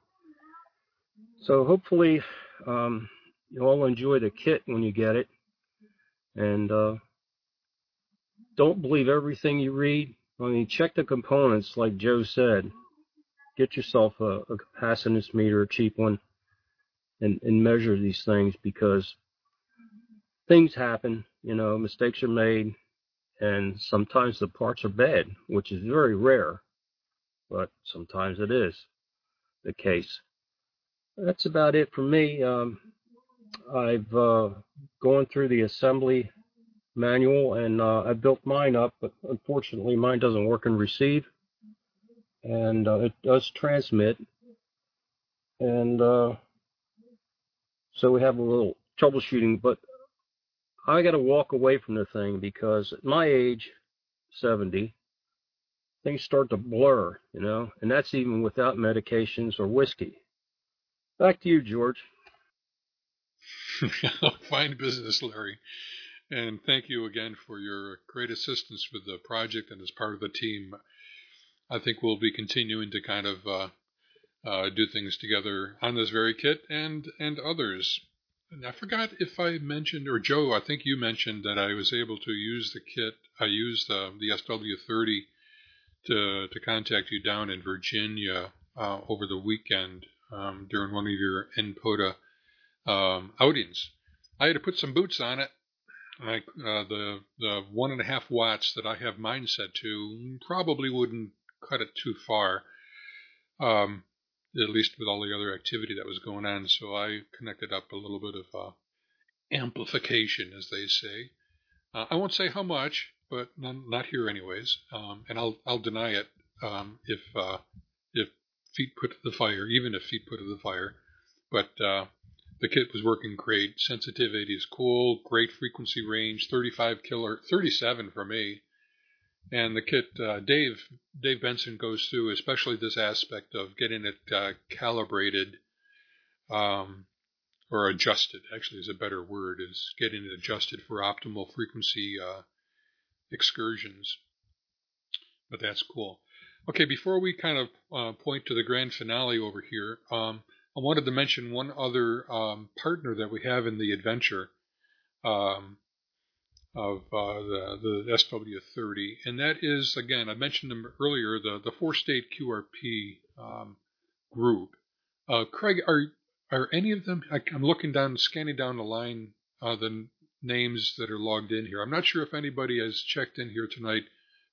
So hopefully um, you all enjoy the kit when you get it. And uh, don't believe everything you read. I mean, check the components like Joe said. Get yourself a, a capacitance meter, a cheap one and, and measure these things because things happen, you know, mistakes are made, and sometimes the parts are bad, which is very rare, but sometimes it is the case. That's about it for me. Um, I've uh, gone through the assembly manual and uh, I built mine up, but unfortunately mine doesn't work in receive, and uh, it does transmit. And uh, so we have a little troubleshooting, but I got to walk away from the thing because at my age, 70, things start to blur, you know, and that's even without medications or whiskey. Back to you, George. Fine business, Larry. And thank you again for your great assistance with the project and as part of the team. I think we'll be continuing to kind of uh, uh, do things together on this very kit and and others. And I forgot if I mentioned or Joe, I think you mentioned that I was able to use the kit. I used the the SW30 to to contact you down in Virginia uh, over the weekend um, during one of your NPOTA um, outings. I had to put some boots on it. I, uh, the the one and a half watts that I have mine set to probably wouldn't cut it too far. Um, at least with all the other activity that was going on. So I connected up a little bit of uh, amplification, as they say. Uh, I won't say how much, but not, here anyways. Um, and I'll I'll deny it um, if uh, feet put to the fire, even if feet put to the fire. But uh, the kit was working great. Sensitivity is cool. Great frequency range. 35 killer, 37 for me. And the kit, uh, Dave Dave Benson goes through, especially this aspect of getting it uh, calibrated um, or adjusted. Actually, is a better word is getting it adjusted for optimal frequency uh, excursions. But that's cool. Okay, before we kind of uh, point to the grand finale over here, um, I wanted to mention one other um, partner that we have in the adventure. Um, of uh, the, the SW30, and that is, again, I mentioned them earlier, the, the four state QRP um, group. Uh, Craig, are are any of them? I, am looking down, scanning down the line, uh, the names that are logged in here. I'm not sure if anybody has checked in here tonight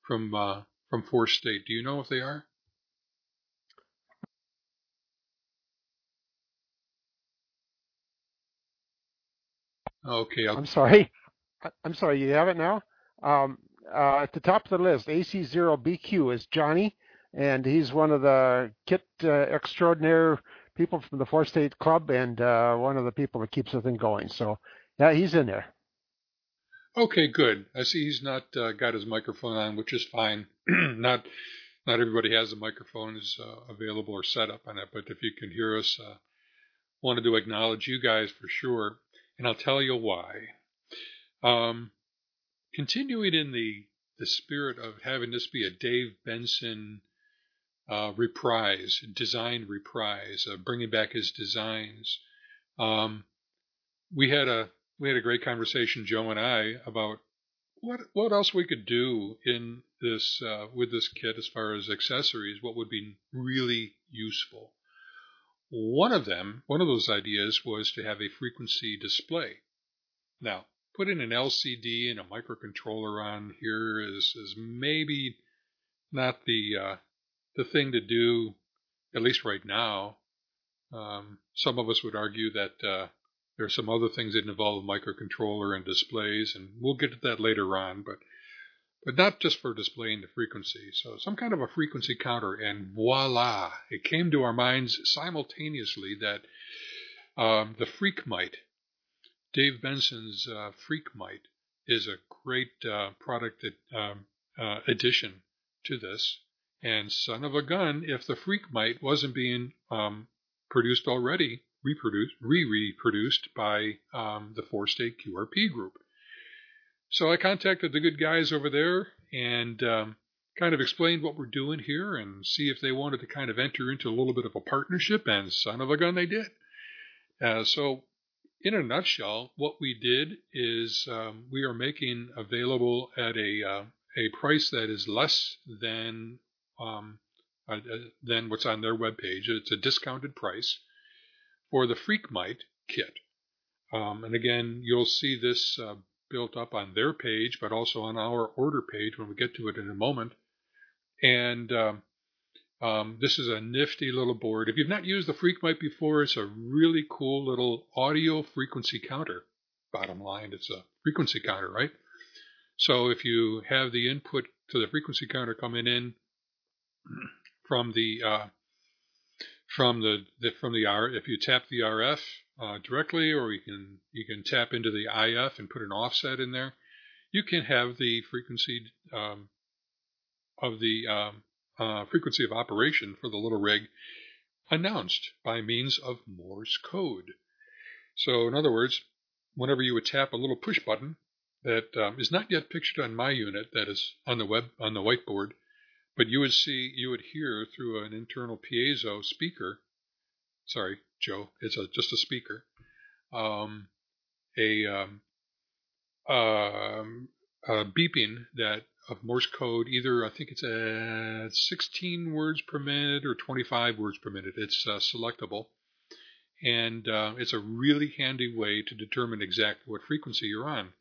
from uh, from Four State. Do you know if they are? Okay. I'll... I'm sorry. I'm sorry. You have it now. Um, uh, at the top of the list, AC0BQ is Johnny, and he's one of the kit uh, extraordinaire people from the Four State Club, and uh, one of the people that keeps the thing going. So, yeah, he's in there. Okay, good. I see he's not uh, got his microphone on, which is fine. not not everybody has a microphone is uh, available or set up on it, but if you can hear us, uh, wanted to acknowledge you guys for sure, and I'll tell you why. Um, continuing in the the spirit of having this be a Dave Benson uh, reprise, design reprise, uh, bringing back his designs. Um, we had a we had a great conversation, Joe and I, about what what else we could do in this uh, with this kit as far as accessories. What would be really useful? One of them, one of those ideas, was to have a frequency display. Now, putting an LCD and a microcontroller on here is is maybe not the uh, the thing to do, at least right now. Um, some of us would argue that uh, there are some other things that involve microcontroller and displays, and we'll get to that later on, but but not just for displaying the frequency. So some kind of a frequency counter, and voila! It came to our minds simultaneously that um, the Freqmite, Dave Benson's uh, Freqmite, is a great uh, product that, um, uh, addition to this. And son of a gun, if the Freqmite wasn't being um, produced already, reproduced, re-reproduced by um, the four state QRP group. So I contacted the good guys over there and um, kind of explained what we're doing here and see if they wanted to kind of enter into a little bit of a partnership. And son of a gun, they did. Uh, so, in a nutshell, what we did is um, we are making available at a uh, a price that is less than um, uh, uh than what's on their webpage. It's a discounted price for the Freqmite kit. Um, and again, you'll see this uh, built up on their page, but also on our order page when we get to it in a moment. And um, um, this is a nifty little board. If you've not used the Freqmite before, it's a really cool little audio frequency counter. Bottom line, it's a frequency counter, right? So if you have the input to the frequency counter coming in from the uh, from the, the from the R. If you tap the RF uh, directly, or you can you can tap into the IF and put an offset in there, you can have the frequency um, of the um, uh, frequency of operation for the little rig announced by means of Morse code. So, in other words, whenever you would tap a little push button that um, is not yet pictured on my unit, that is on the web on the whiteboard, but you would see, you would hear through an internal piezo speaker. Sorry, Joe, it's a, just a speaker. Um, a, um, um, a beeping that of Morse code. Either I think it's at 16 words per minute or 25 words per minute. It's uh, selectable, and uh, it's a really handy way to determine exactly what frequency you're on.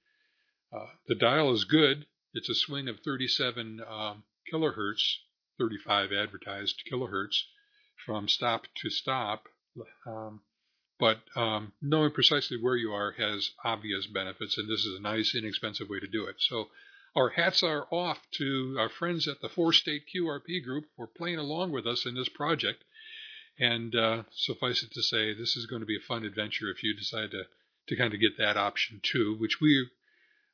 Uh, the dial is good. It's a swing of 37 um, kilohertz, 35 advertised kilohertz, from stop to stop. Um, but um, knowing precisely where you are has obvious benefits, and this is a nice, inexpensive way to do it. So, our hats are off to our friends at the Four State QRP Group for playing along with us in this project. And uh, suffice it to say, this is going to be a fun adventure if you decide to, to kind of get that option too, which we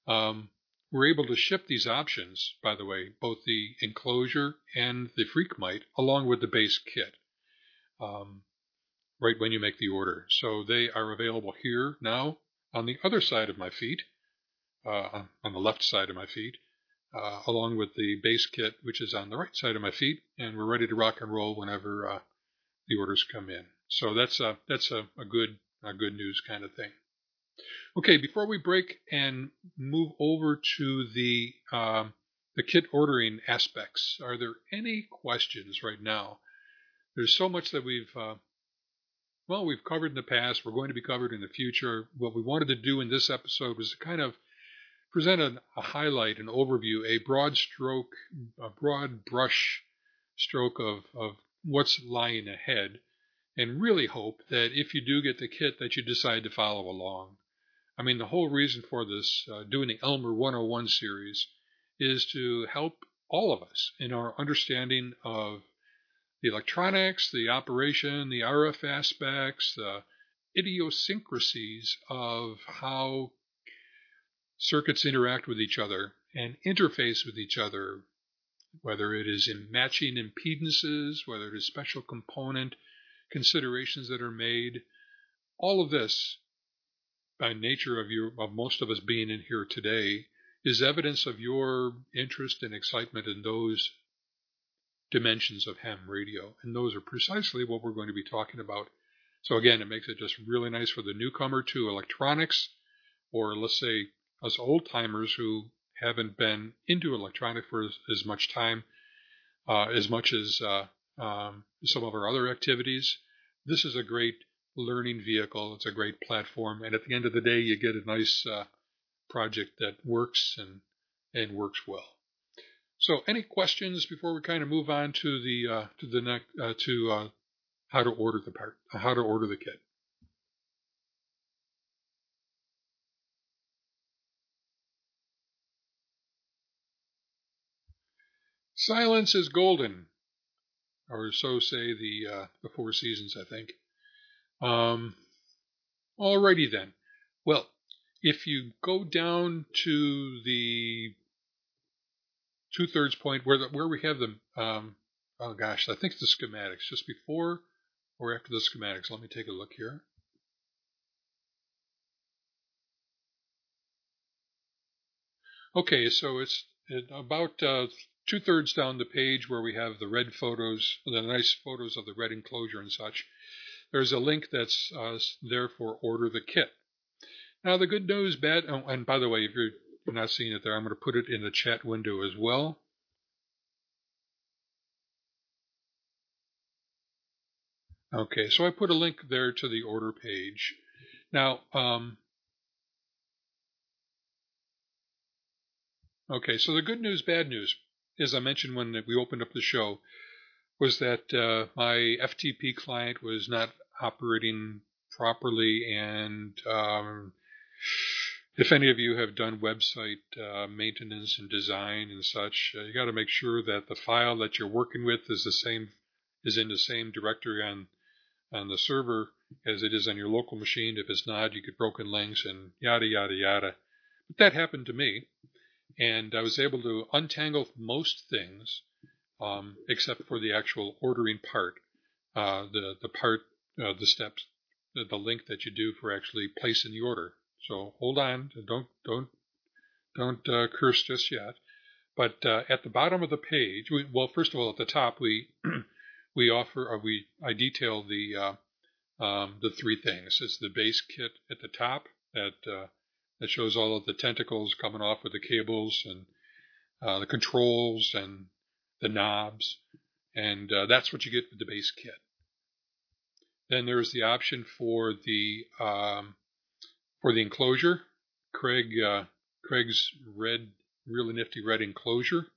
um, we're able to ship these options, by the way, both the enclosure and the Freqmite, along with the base kit, um, right when you make the order. So they are available here now on the other side of my feet, uh, on the left side of my feet, uh, along with the base kit, which is on the right side of my feet, and we're ready to rock and roll whenever uh, the orders come in. So that's a that's a, a good a good news kind of thing. Okay, before we break and move over to the um, the kit ordering aspects, are there any questions right now? There's so much that we've uh, well we've covered in the past. We're going to be covered in the future. What we wanted to do in this episode was to kind of present a, a highlight, an overview, a broad stroke, a broad brush stroke of, of what's lying ahead, and really hope that if you do get the kit, that you decide to follow along. I mean, the whole reason for this, uh, doing the Elmer 101 series, is to help all of us in our understanding of the electronics, the operation, the RF aspects, the idiosyncrasies of how circuits interact with each other and interface with each other, whether it is in matching impedances, whether it is special component considerations that are made. All of this, by nature of you of most of us being in here today, is evidence of your interest and excitement in those dimensions of ham radio. And those are precisely what we're going to be talking about. So again, it makes it just really nice for the newcomer to electronics, or let's say us old timers who haven't been into electronics for as, as much time, uh, as much as uh, um, some of our other activities. This is a great learning vehicle. It's a great platform, and at the end of the day, you get a nice uh, project that works and and works well. So, any questions before we kind of move on to the uh, to the next uh, to uh, how to order the part, how to order the kit? Silence is golden, or so say the uh, the Four Seasons, I think. Um, alrighty then. Well, if you go down to the two thirds point where the, where we have the um, oh gosh, I think it's the schematics just before or after the schematics. Let me take a look here. Okay, so it's about uh, two thirds down the page where we have the red photos, the nice photos of the red enclosure and such. There's a link that's uh, there for order the kit. Now, the good news, bad, oh, and by the way, if you're not seeing it there, I'm going to put it in the chat window as well. Okay, so I put a link there to the order page. Now, um, okay, so the good news, bad news, as I mentioned when we opened up the show, was that uh, my FTP client was not operating properly and um, if any of you have done website uh, maintenance and design and such, uh, you got to make sure that the file that you're working with is the same is in the same directory on on the server as it is on your local machine. If it's not, you get broken links and yada yada yada. But that happened to me, and I was able to untangle most things um, except for the actual ordering part, uh, the the part, uh, the steps, the, the link that you do for actually placing the order. So hold on, don't don't don't uh, curse just yet. But uh, at the bottom of the page, we, well, first of all, at the top, we we offer or we I detail the uh, um, the three things. It's the base kit at the top that uh, that shows all of the tentacles coming off with the cables and uh, the controls and the knobs, and uh, that's what you get with the base kit. Then there's the option for the um, for the enclosure, Craig uh, Craig's red, really nifty red enclosure.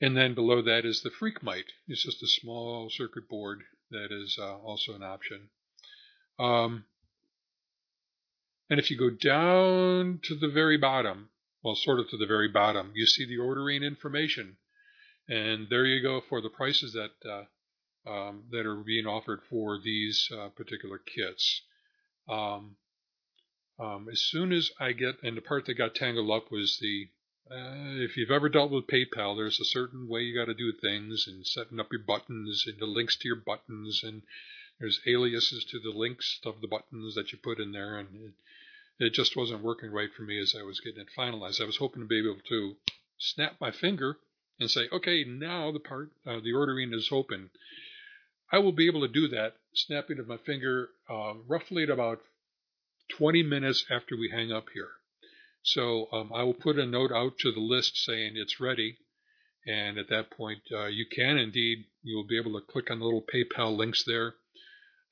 And then below that is the Freqmite. It's just a small circuit board that is uh, also an option. Um, and if you go down to the very bottom, well, sort of to the very bottom, you see the ordering information. And there you go for the prices that uh, um, that are being offered for these uh, particular kits. Um, um, as soon as I get, and the part that got tangled up was the, uh, if you've ever dealt with PayPal, there's a certain way you got to do things and setting up your buttons and the links to your buttons and there's aliases to the links of the buttons that you put in there and it, it just wasn't working right for me as I was getting it finalized. I was hoping to be able to snap my finger and say, okay, now the part, uh, the ordering is open. I will be able to do that, snapping of my finger, uh, roughly at about 20 minutes after we hang up here. So um, I will put a note out to the list saying it's ready. And at that point, uh, you can indeed, you will be able to click on the little PayPal links there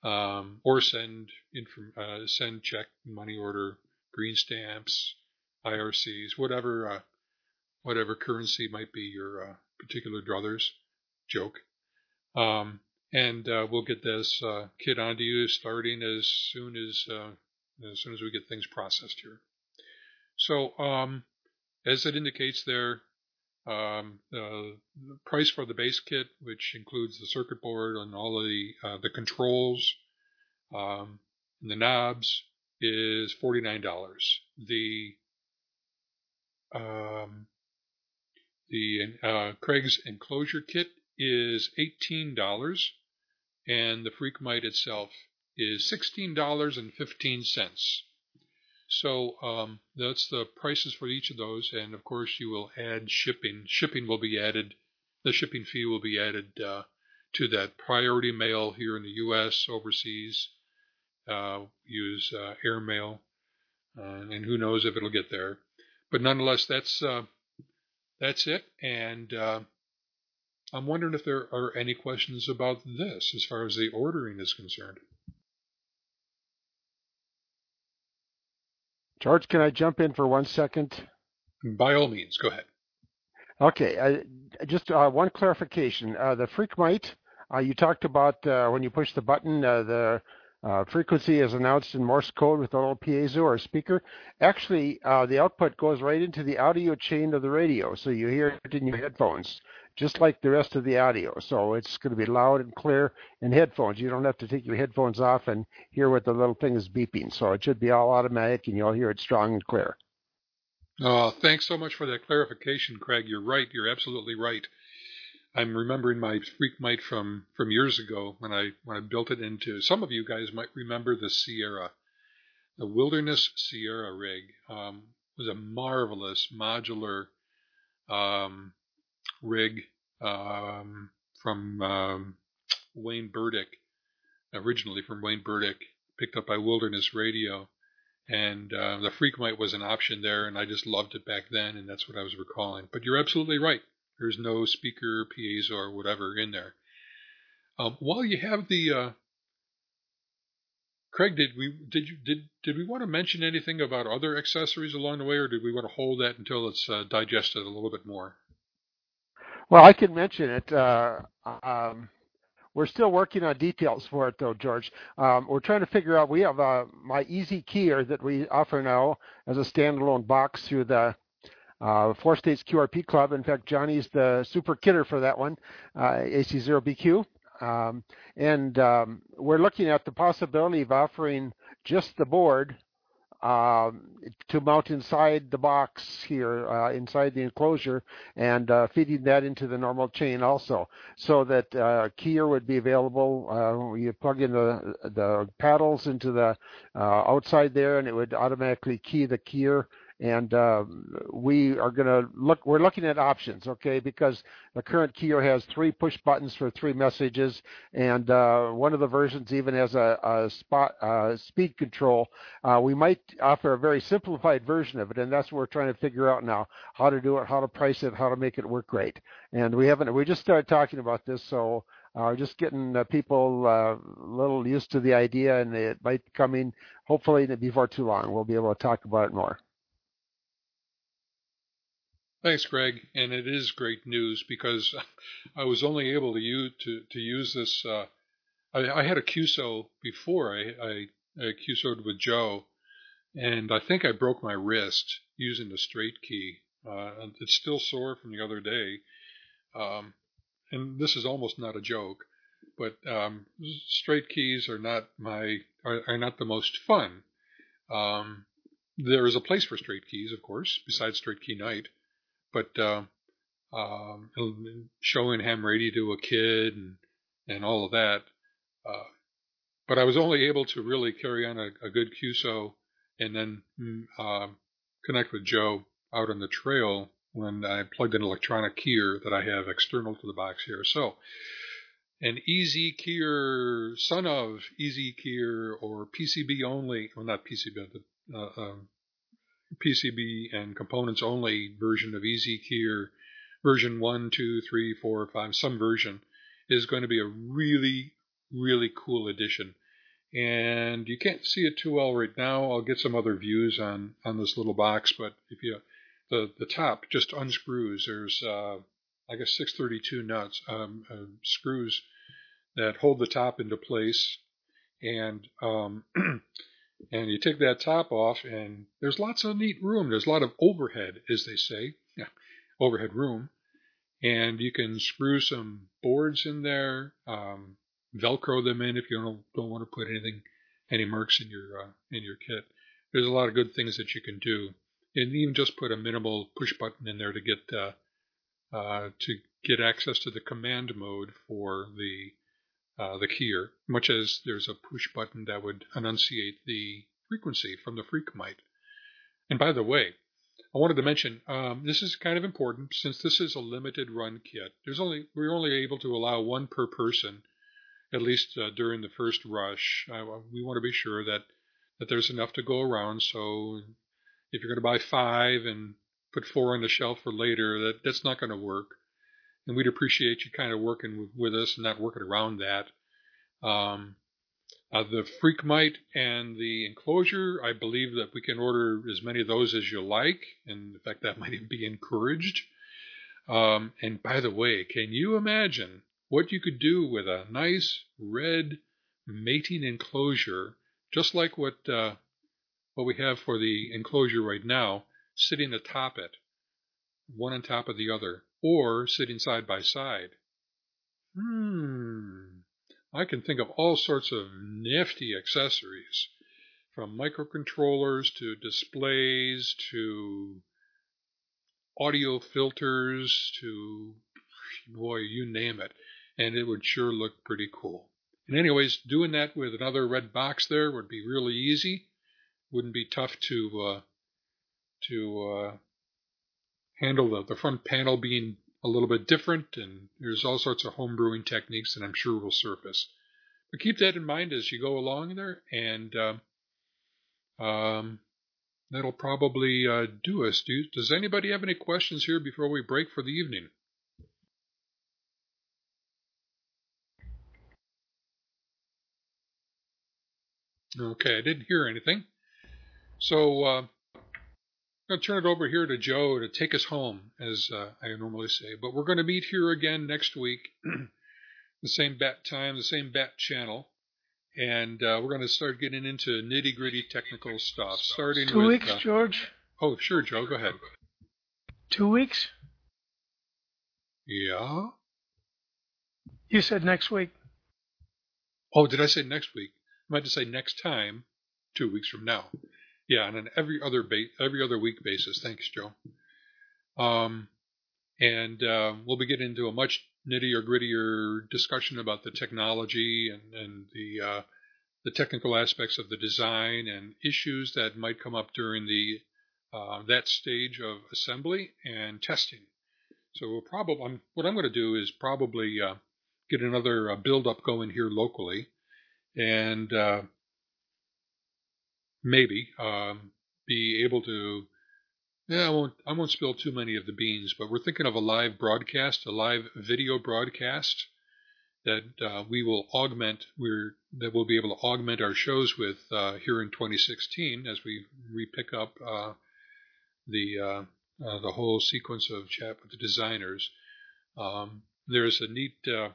um, or send, inform, uh, send check, money order, green stamps, IRCs, whatever, uh, whatever currency might be your uh, particular druthers joke. Um, and uh, we'll get this uh, kit onto you starting as soon as as soon as we get things processed here. So, um, as it indicates there, um, uh, the price for the base kit, which includes the circuit board and all of the uh, the controls, um, and the knobs, is forty nine dollars. The um, the uh, Craig's enclosure kit is eighteen dollars, and the Freqmite itself is sixteen dollars and fifteen cents. So um, that's the prices for each of those, and of course you will add shipping. Shipping will be added. The shipping fee will be added uh, to that priority mail here in the U.S. Overseas, uh, use uh, airmail, uh, and who knows if it'll get there. But nonetheless, that's uh, that's it. And uh, I'm wondering if there are any questions about this as far as the ordering is concerned. George, can I jump in for one second? By all means, go ahead. Okay, I, just uh, one clarification. Uh, the Freakomite, uh, you talked about uh, when you push the button, uh, the uh, frequency is announced in Morse code with a little piezo or speaker. Actually, the output goes right into the audio chain of the radio, so you hear it in your headphones just like the rest of the audio. So it's going to be loud and clear in headphones. You don't have to take your headphones off and hear what the little thing is beeping. So it should be all automatic and you'll hear it strong and clear. Oh, thanks so much for that clarification, Craig. You're right. You're absolutely right. I'm remembering my Freakomite from from years ago when I when I built it into. Some of you guys might remember the Sierra, the Wilderness Sierra rig. Um, was a marvelous modular um, rig um, from um, Wayne Burdick, originally from Wayne Burdick, picked up by Wilderness Radio. And uh, the Freakomite was an option there, and I just loved it back then, and that's what I was recalling. But you're absolutely right. There's no speaker, piezo, or whatever in there. Um, while you have the uh, Craig, did we did you did did we want to mention anything about other accessories along the way, or did we want to hold that until it's uh, digested a little bit more? Well, I can mention it. Uh, um, we're still working on details for it, though, George. Um, we're trying to figure out. We have uh, my Easy Keyer that we offer now as a standalone box through the uh, Four States QRP Club. In fact, Johnny's the super kitter for that one, uh, AC0BQ. Um, and um, we're looking at the possibility of offering just the board um, to mount inside the box here, uh, inside the enclosure, and uh, feeding that into the normal chain also, so that uh, keyer would be available. Uh, you plug in the the paddles into the uh, outside there, and it would automatically key the keyer and uh, we are going to look. We're looking at options, okay? Because the current keyer has three push buttons for three messages, and uh, one of the versions even has a, a spot uh, speed control. Uh, we might offer a very simplified version of it, and that's what we're trying to figure out now: how to do it, how to price it, how to make it work great. And we haven't. We just started talking about this, so. Uh, just getting uh, people uh, a little used to the idea, and it might come in hopefully before too long. We'll be able to talk about it more. Thanks, Greg. And it is great news because I was only able to use to, to use this. Uh, I, I, had a QSO before I, I, I QSO'd with Joe, and I think I broke my wrist using the straight key. Uh, it's still sore from the other day. Um, and this is almost not a joke, but um, straight keys are not my are, are not the most fun. Um, there is a place for straight keys, of course, besides straight key night but uh, um, showing ham radio to a kid and and all of that. Uh, but I was only able to really carry on a, a good QSO and then uh, connect with Joe out on the trail when I plugged an electronic keyer that I have external to the box here. So an easy keyer, son of easy keyer, or PCB only, well not PCB, but uh, um, PCB and components only version of EasyKeyer, version 1, 2, 3, 4, 5, some version, is going to be a really, really cool addition. And you can't see it too well right now. I'll get some other views on, on this little box, but if you, the, the top just unscrews. There's, uh, I guess, 632 nuts, um, uh, screws that hold the top into place. And um, And you take that top off, and there's lots of neat room. There's a lot of overhead, as they say, yeah, overhead room. And you can screw some boards in there, um, Velcro them in if you don't, don't want to put anything, any marks in your uh, in your kit. There's a lot of good things that you can do, and even just put a minimal push button in there to get uh, uh, to get access to the command mode for the uh, the keyer, much as there's a push button that would enunciate the frequency from the freak Freqmite. And by the way, I wanted to mention um, this is kind of important since this is a limited run kit. There's only we're only able to allow one per person, at least uh, during the first rush. Uh, we want to be sure that that there's enough to go around. So if you're going to buy five and put four on the shelf for later, that that's not going to work and we'd appreciate you kind of working with us and not working around that. Um, uh, the Freqmite and the enclosure, I believe that we can order as many of those as you like, and in fact, that might even be encouraged. Um, and by the way, can you imagine what you could do with a nice red mating enclosure, just like what uh, what we have for the enclosure right now, sitting atop it, one on top of the other? Or sitting side by side. Hmm. I can think of all sorts of nifty accessories, from microcontrollers to displays to audio filters to, boy, you name it. And it would sure look pretty cool. And anyways, doing that with another red box there would be really easy. Wouldn't be tough to uh, to uh, handle the, the front panel being a little bit different, and there's all sorts of home brewing techniques that I'm sure will surface. But keep that in mind as you go along there, and uh, um, that'll probably uh, do us. Do, does anybody have any questions here before we break for the evening? Okay, I didn't hear anything. So uh, going to turn it over here to Joe to take us home, as uh, I normally say. But we're going to meet here again next week, the same bat time, the same bat channel, and uh, we're going to start getting into nitty gritty technical stuff. Starting two with, weeks, uh, George. Oh, sure, Joe. Go ahead. Two weeks. Yeah. You said next week. Oh, did I say next week? I meant to say next time, two weeks from now. Yeah, on an every other ba- every other week basis. Thanks, Joe. Um, and uh, we'll be getting into a much nittier, grittier discussion about the technology and, and the uh, the technical aspects of the design and issues that might come up during the uh, that stage of assembly and testing. So we'll probably I'm, what I'm going to do is probably uh, get another uh, build up going here locally, and uh, maybe um, be able to. Yeah, I won't. I won't spill too many of the beans, but we're thinking of a live broadcast, a live video broadcast that uh, we will augment. We're that we'll be able to augment our shows with uh, here in 2016 as we repick up uh, the uh, uh, the whole sequence of chat with the designers. Um, there's a neat uh,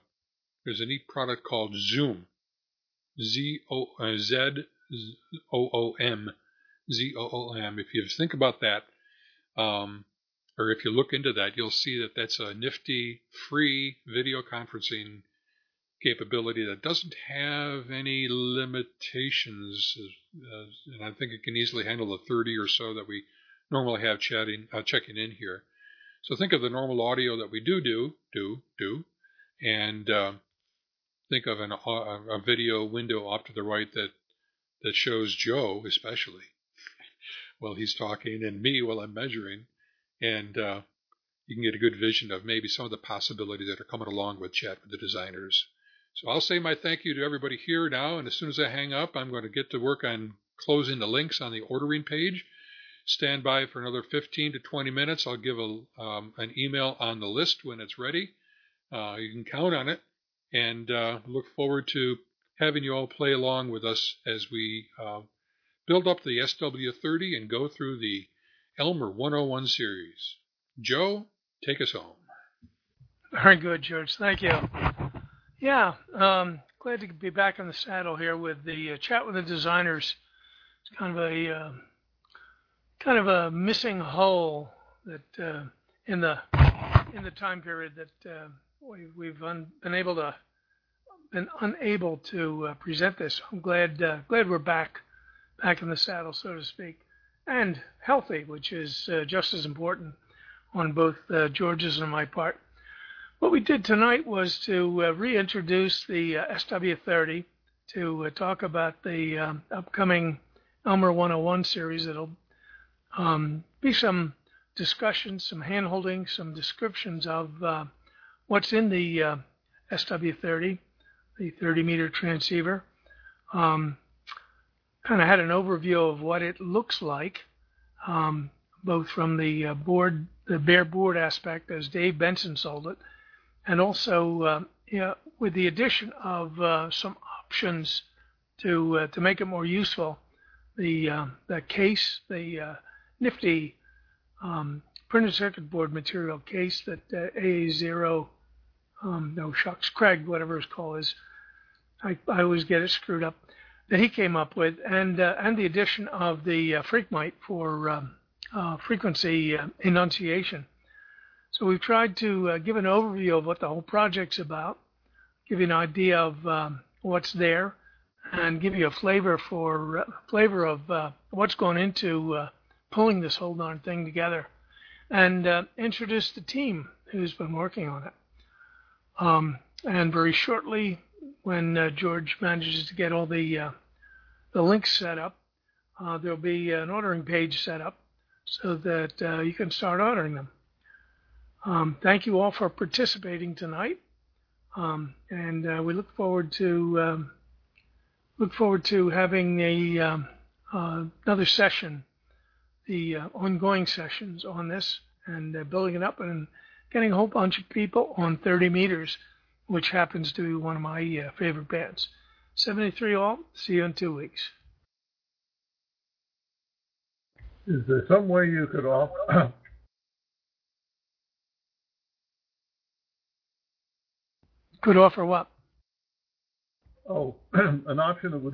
there's a neat product called Zoom, Z O Z O O M, Z O O M. If you think about that, um, or if you look into that, you'll see that that's a nifty free video conferencing capability that doesn't have any limitations, and I think it can easily handle the 30 or so that we normally have chatting uh, checking in here. So think of the normal audio that we do do do do, and uh, think of an, uh, a video window off to the right that that shows Joe, especially, while he's talking, and me while I'm measuring. And uh, you can get a good vision of maybe some of the possibilities that are coming along with chat with the designers. So I'll say my thank you to everybody here now. And as soon as I hang up, I'm going to get to work on closing the links on the ordering page. Stand by for another 15 to 20 minutes. I'll give a, um, an email on the list when it's ready. Uh, you can count on it and uh, look forward to having you all play along with us as we uh, build up the SW30 and go through the Elmer 101 series. Joe, take us home. Very good, George. Thank you. Yeah, um, glad to be back on the saddle here with the uh, Chat with the Designers it's kind of a uh, kind of a missing hole that uh, in the in the time period that uh, we, we've un, been able to been unable to uh, present this. I'm glad uh, glad we're back back in the saddle, so to speak, and healthy, which is uh, just as important on both uh, George's and my part. What we did tonight was to uh, reintroduce the uh, SW30 to talk about the um, upcoming Elmer 101 series. It'll um, be some discussions, some handholding, some descriptions of what's in the uh, SW30, the 30 meter transceiver. Um, kind of had an overview of what it looks like, um, both from the uh, board, the bare board aspect as Dave Benson sold it, and also uh, with the addition of uh, some options to uh, to make it more useful. The uh, the case, the uh, nifty um, printed circuit board material case that uh, AA0, um, no shucks, Craig, whatever his call is, I, I always get it screwed up, that he came up with, and uh, and the addition of the uh, Freqmite for um, uh, frequency uh, enunciation. So we've tried to uh, give an overview of what the whole project's about, give you an idea of um, what's there, and give you a flavor for uh, flavor of what's going into pulling this whole darn thing together, and introduce the team who's been working on it. Um, and very shortly, when uh, George manages to get all the uh, the links set up, there'll be an ordering page set up so that you can start ordering them. Um, thank you all for participating tonight, um, and uh, we look forward to um, look forward to having a um, uh, another session, the uh, ongoing sessions on this, and uh, building it up and getting a whole bunch of people on 30 meters, which happens to be one of my uh, favorite bands. 73 all. See you in two weeks. Is there some way you could offer? Could offer what? Oh, an option that would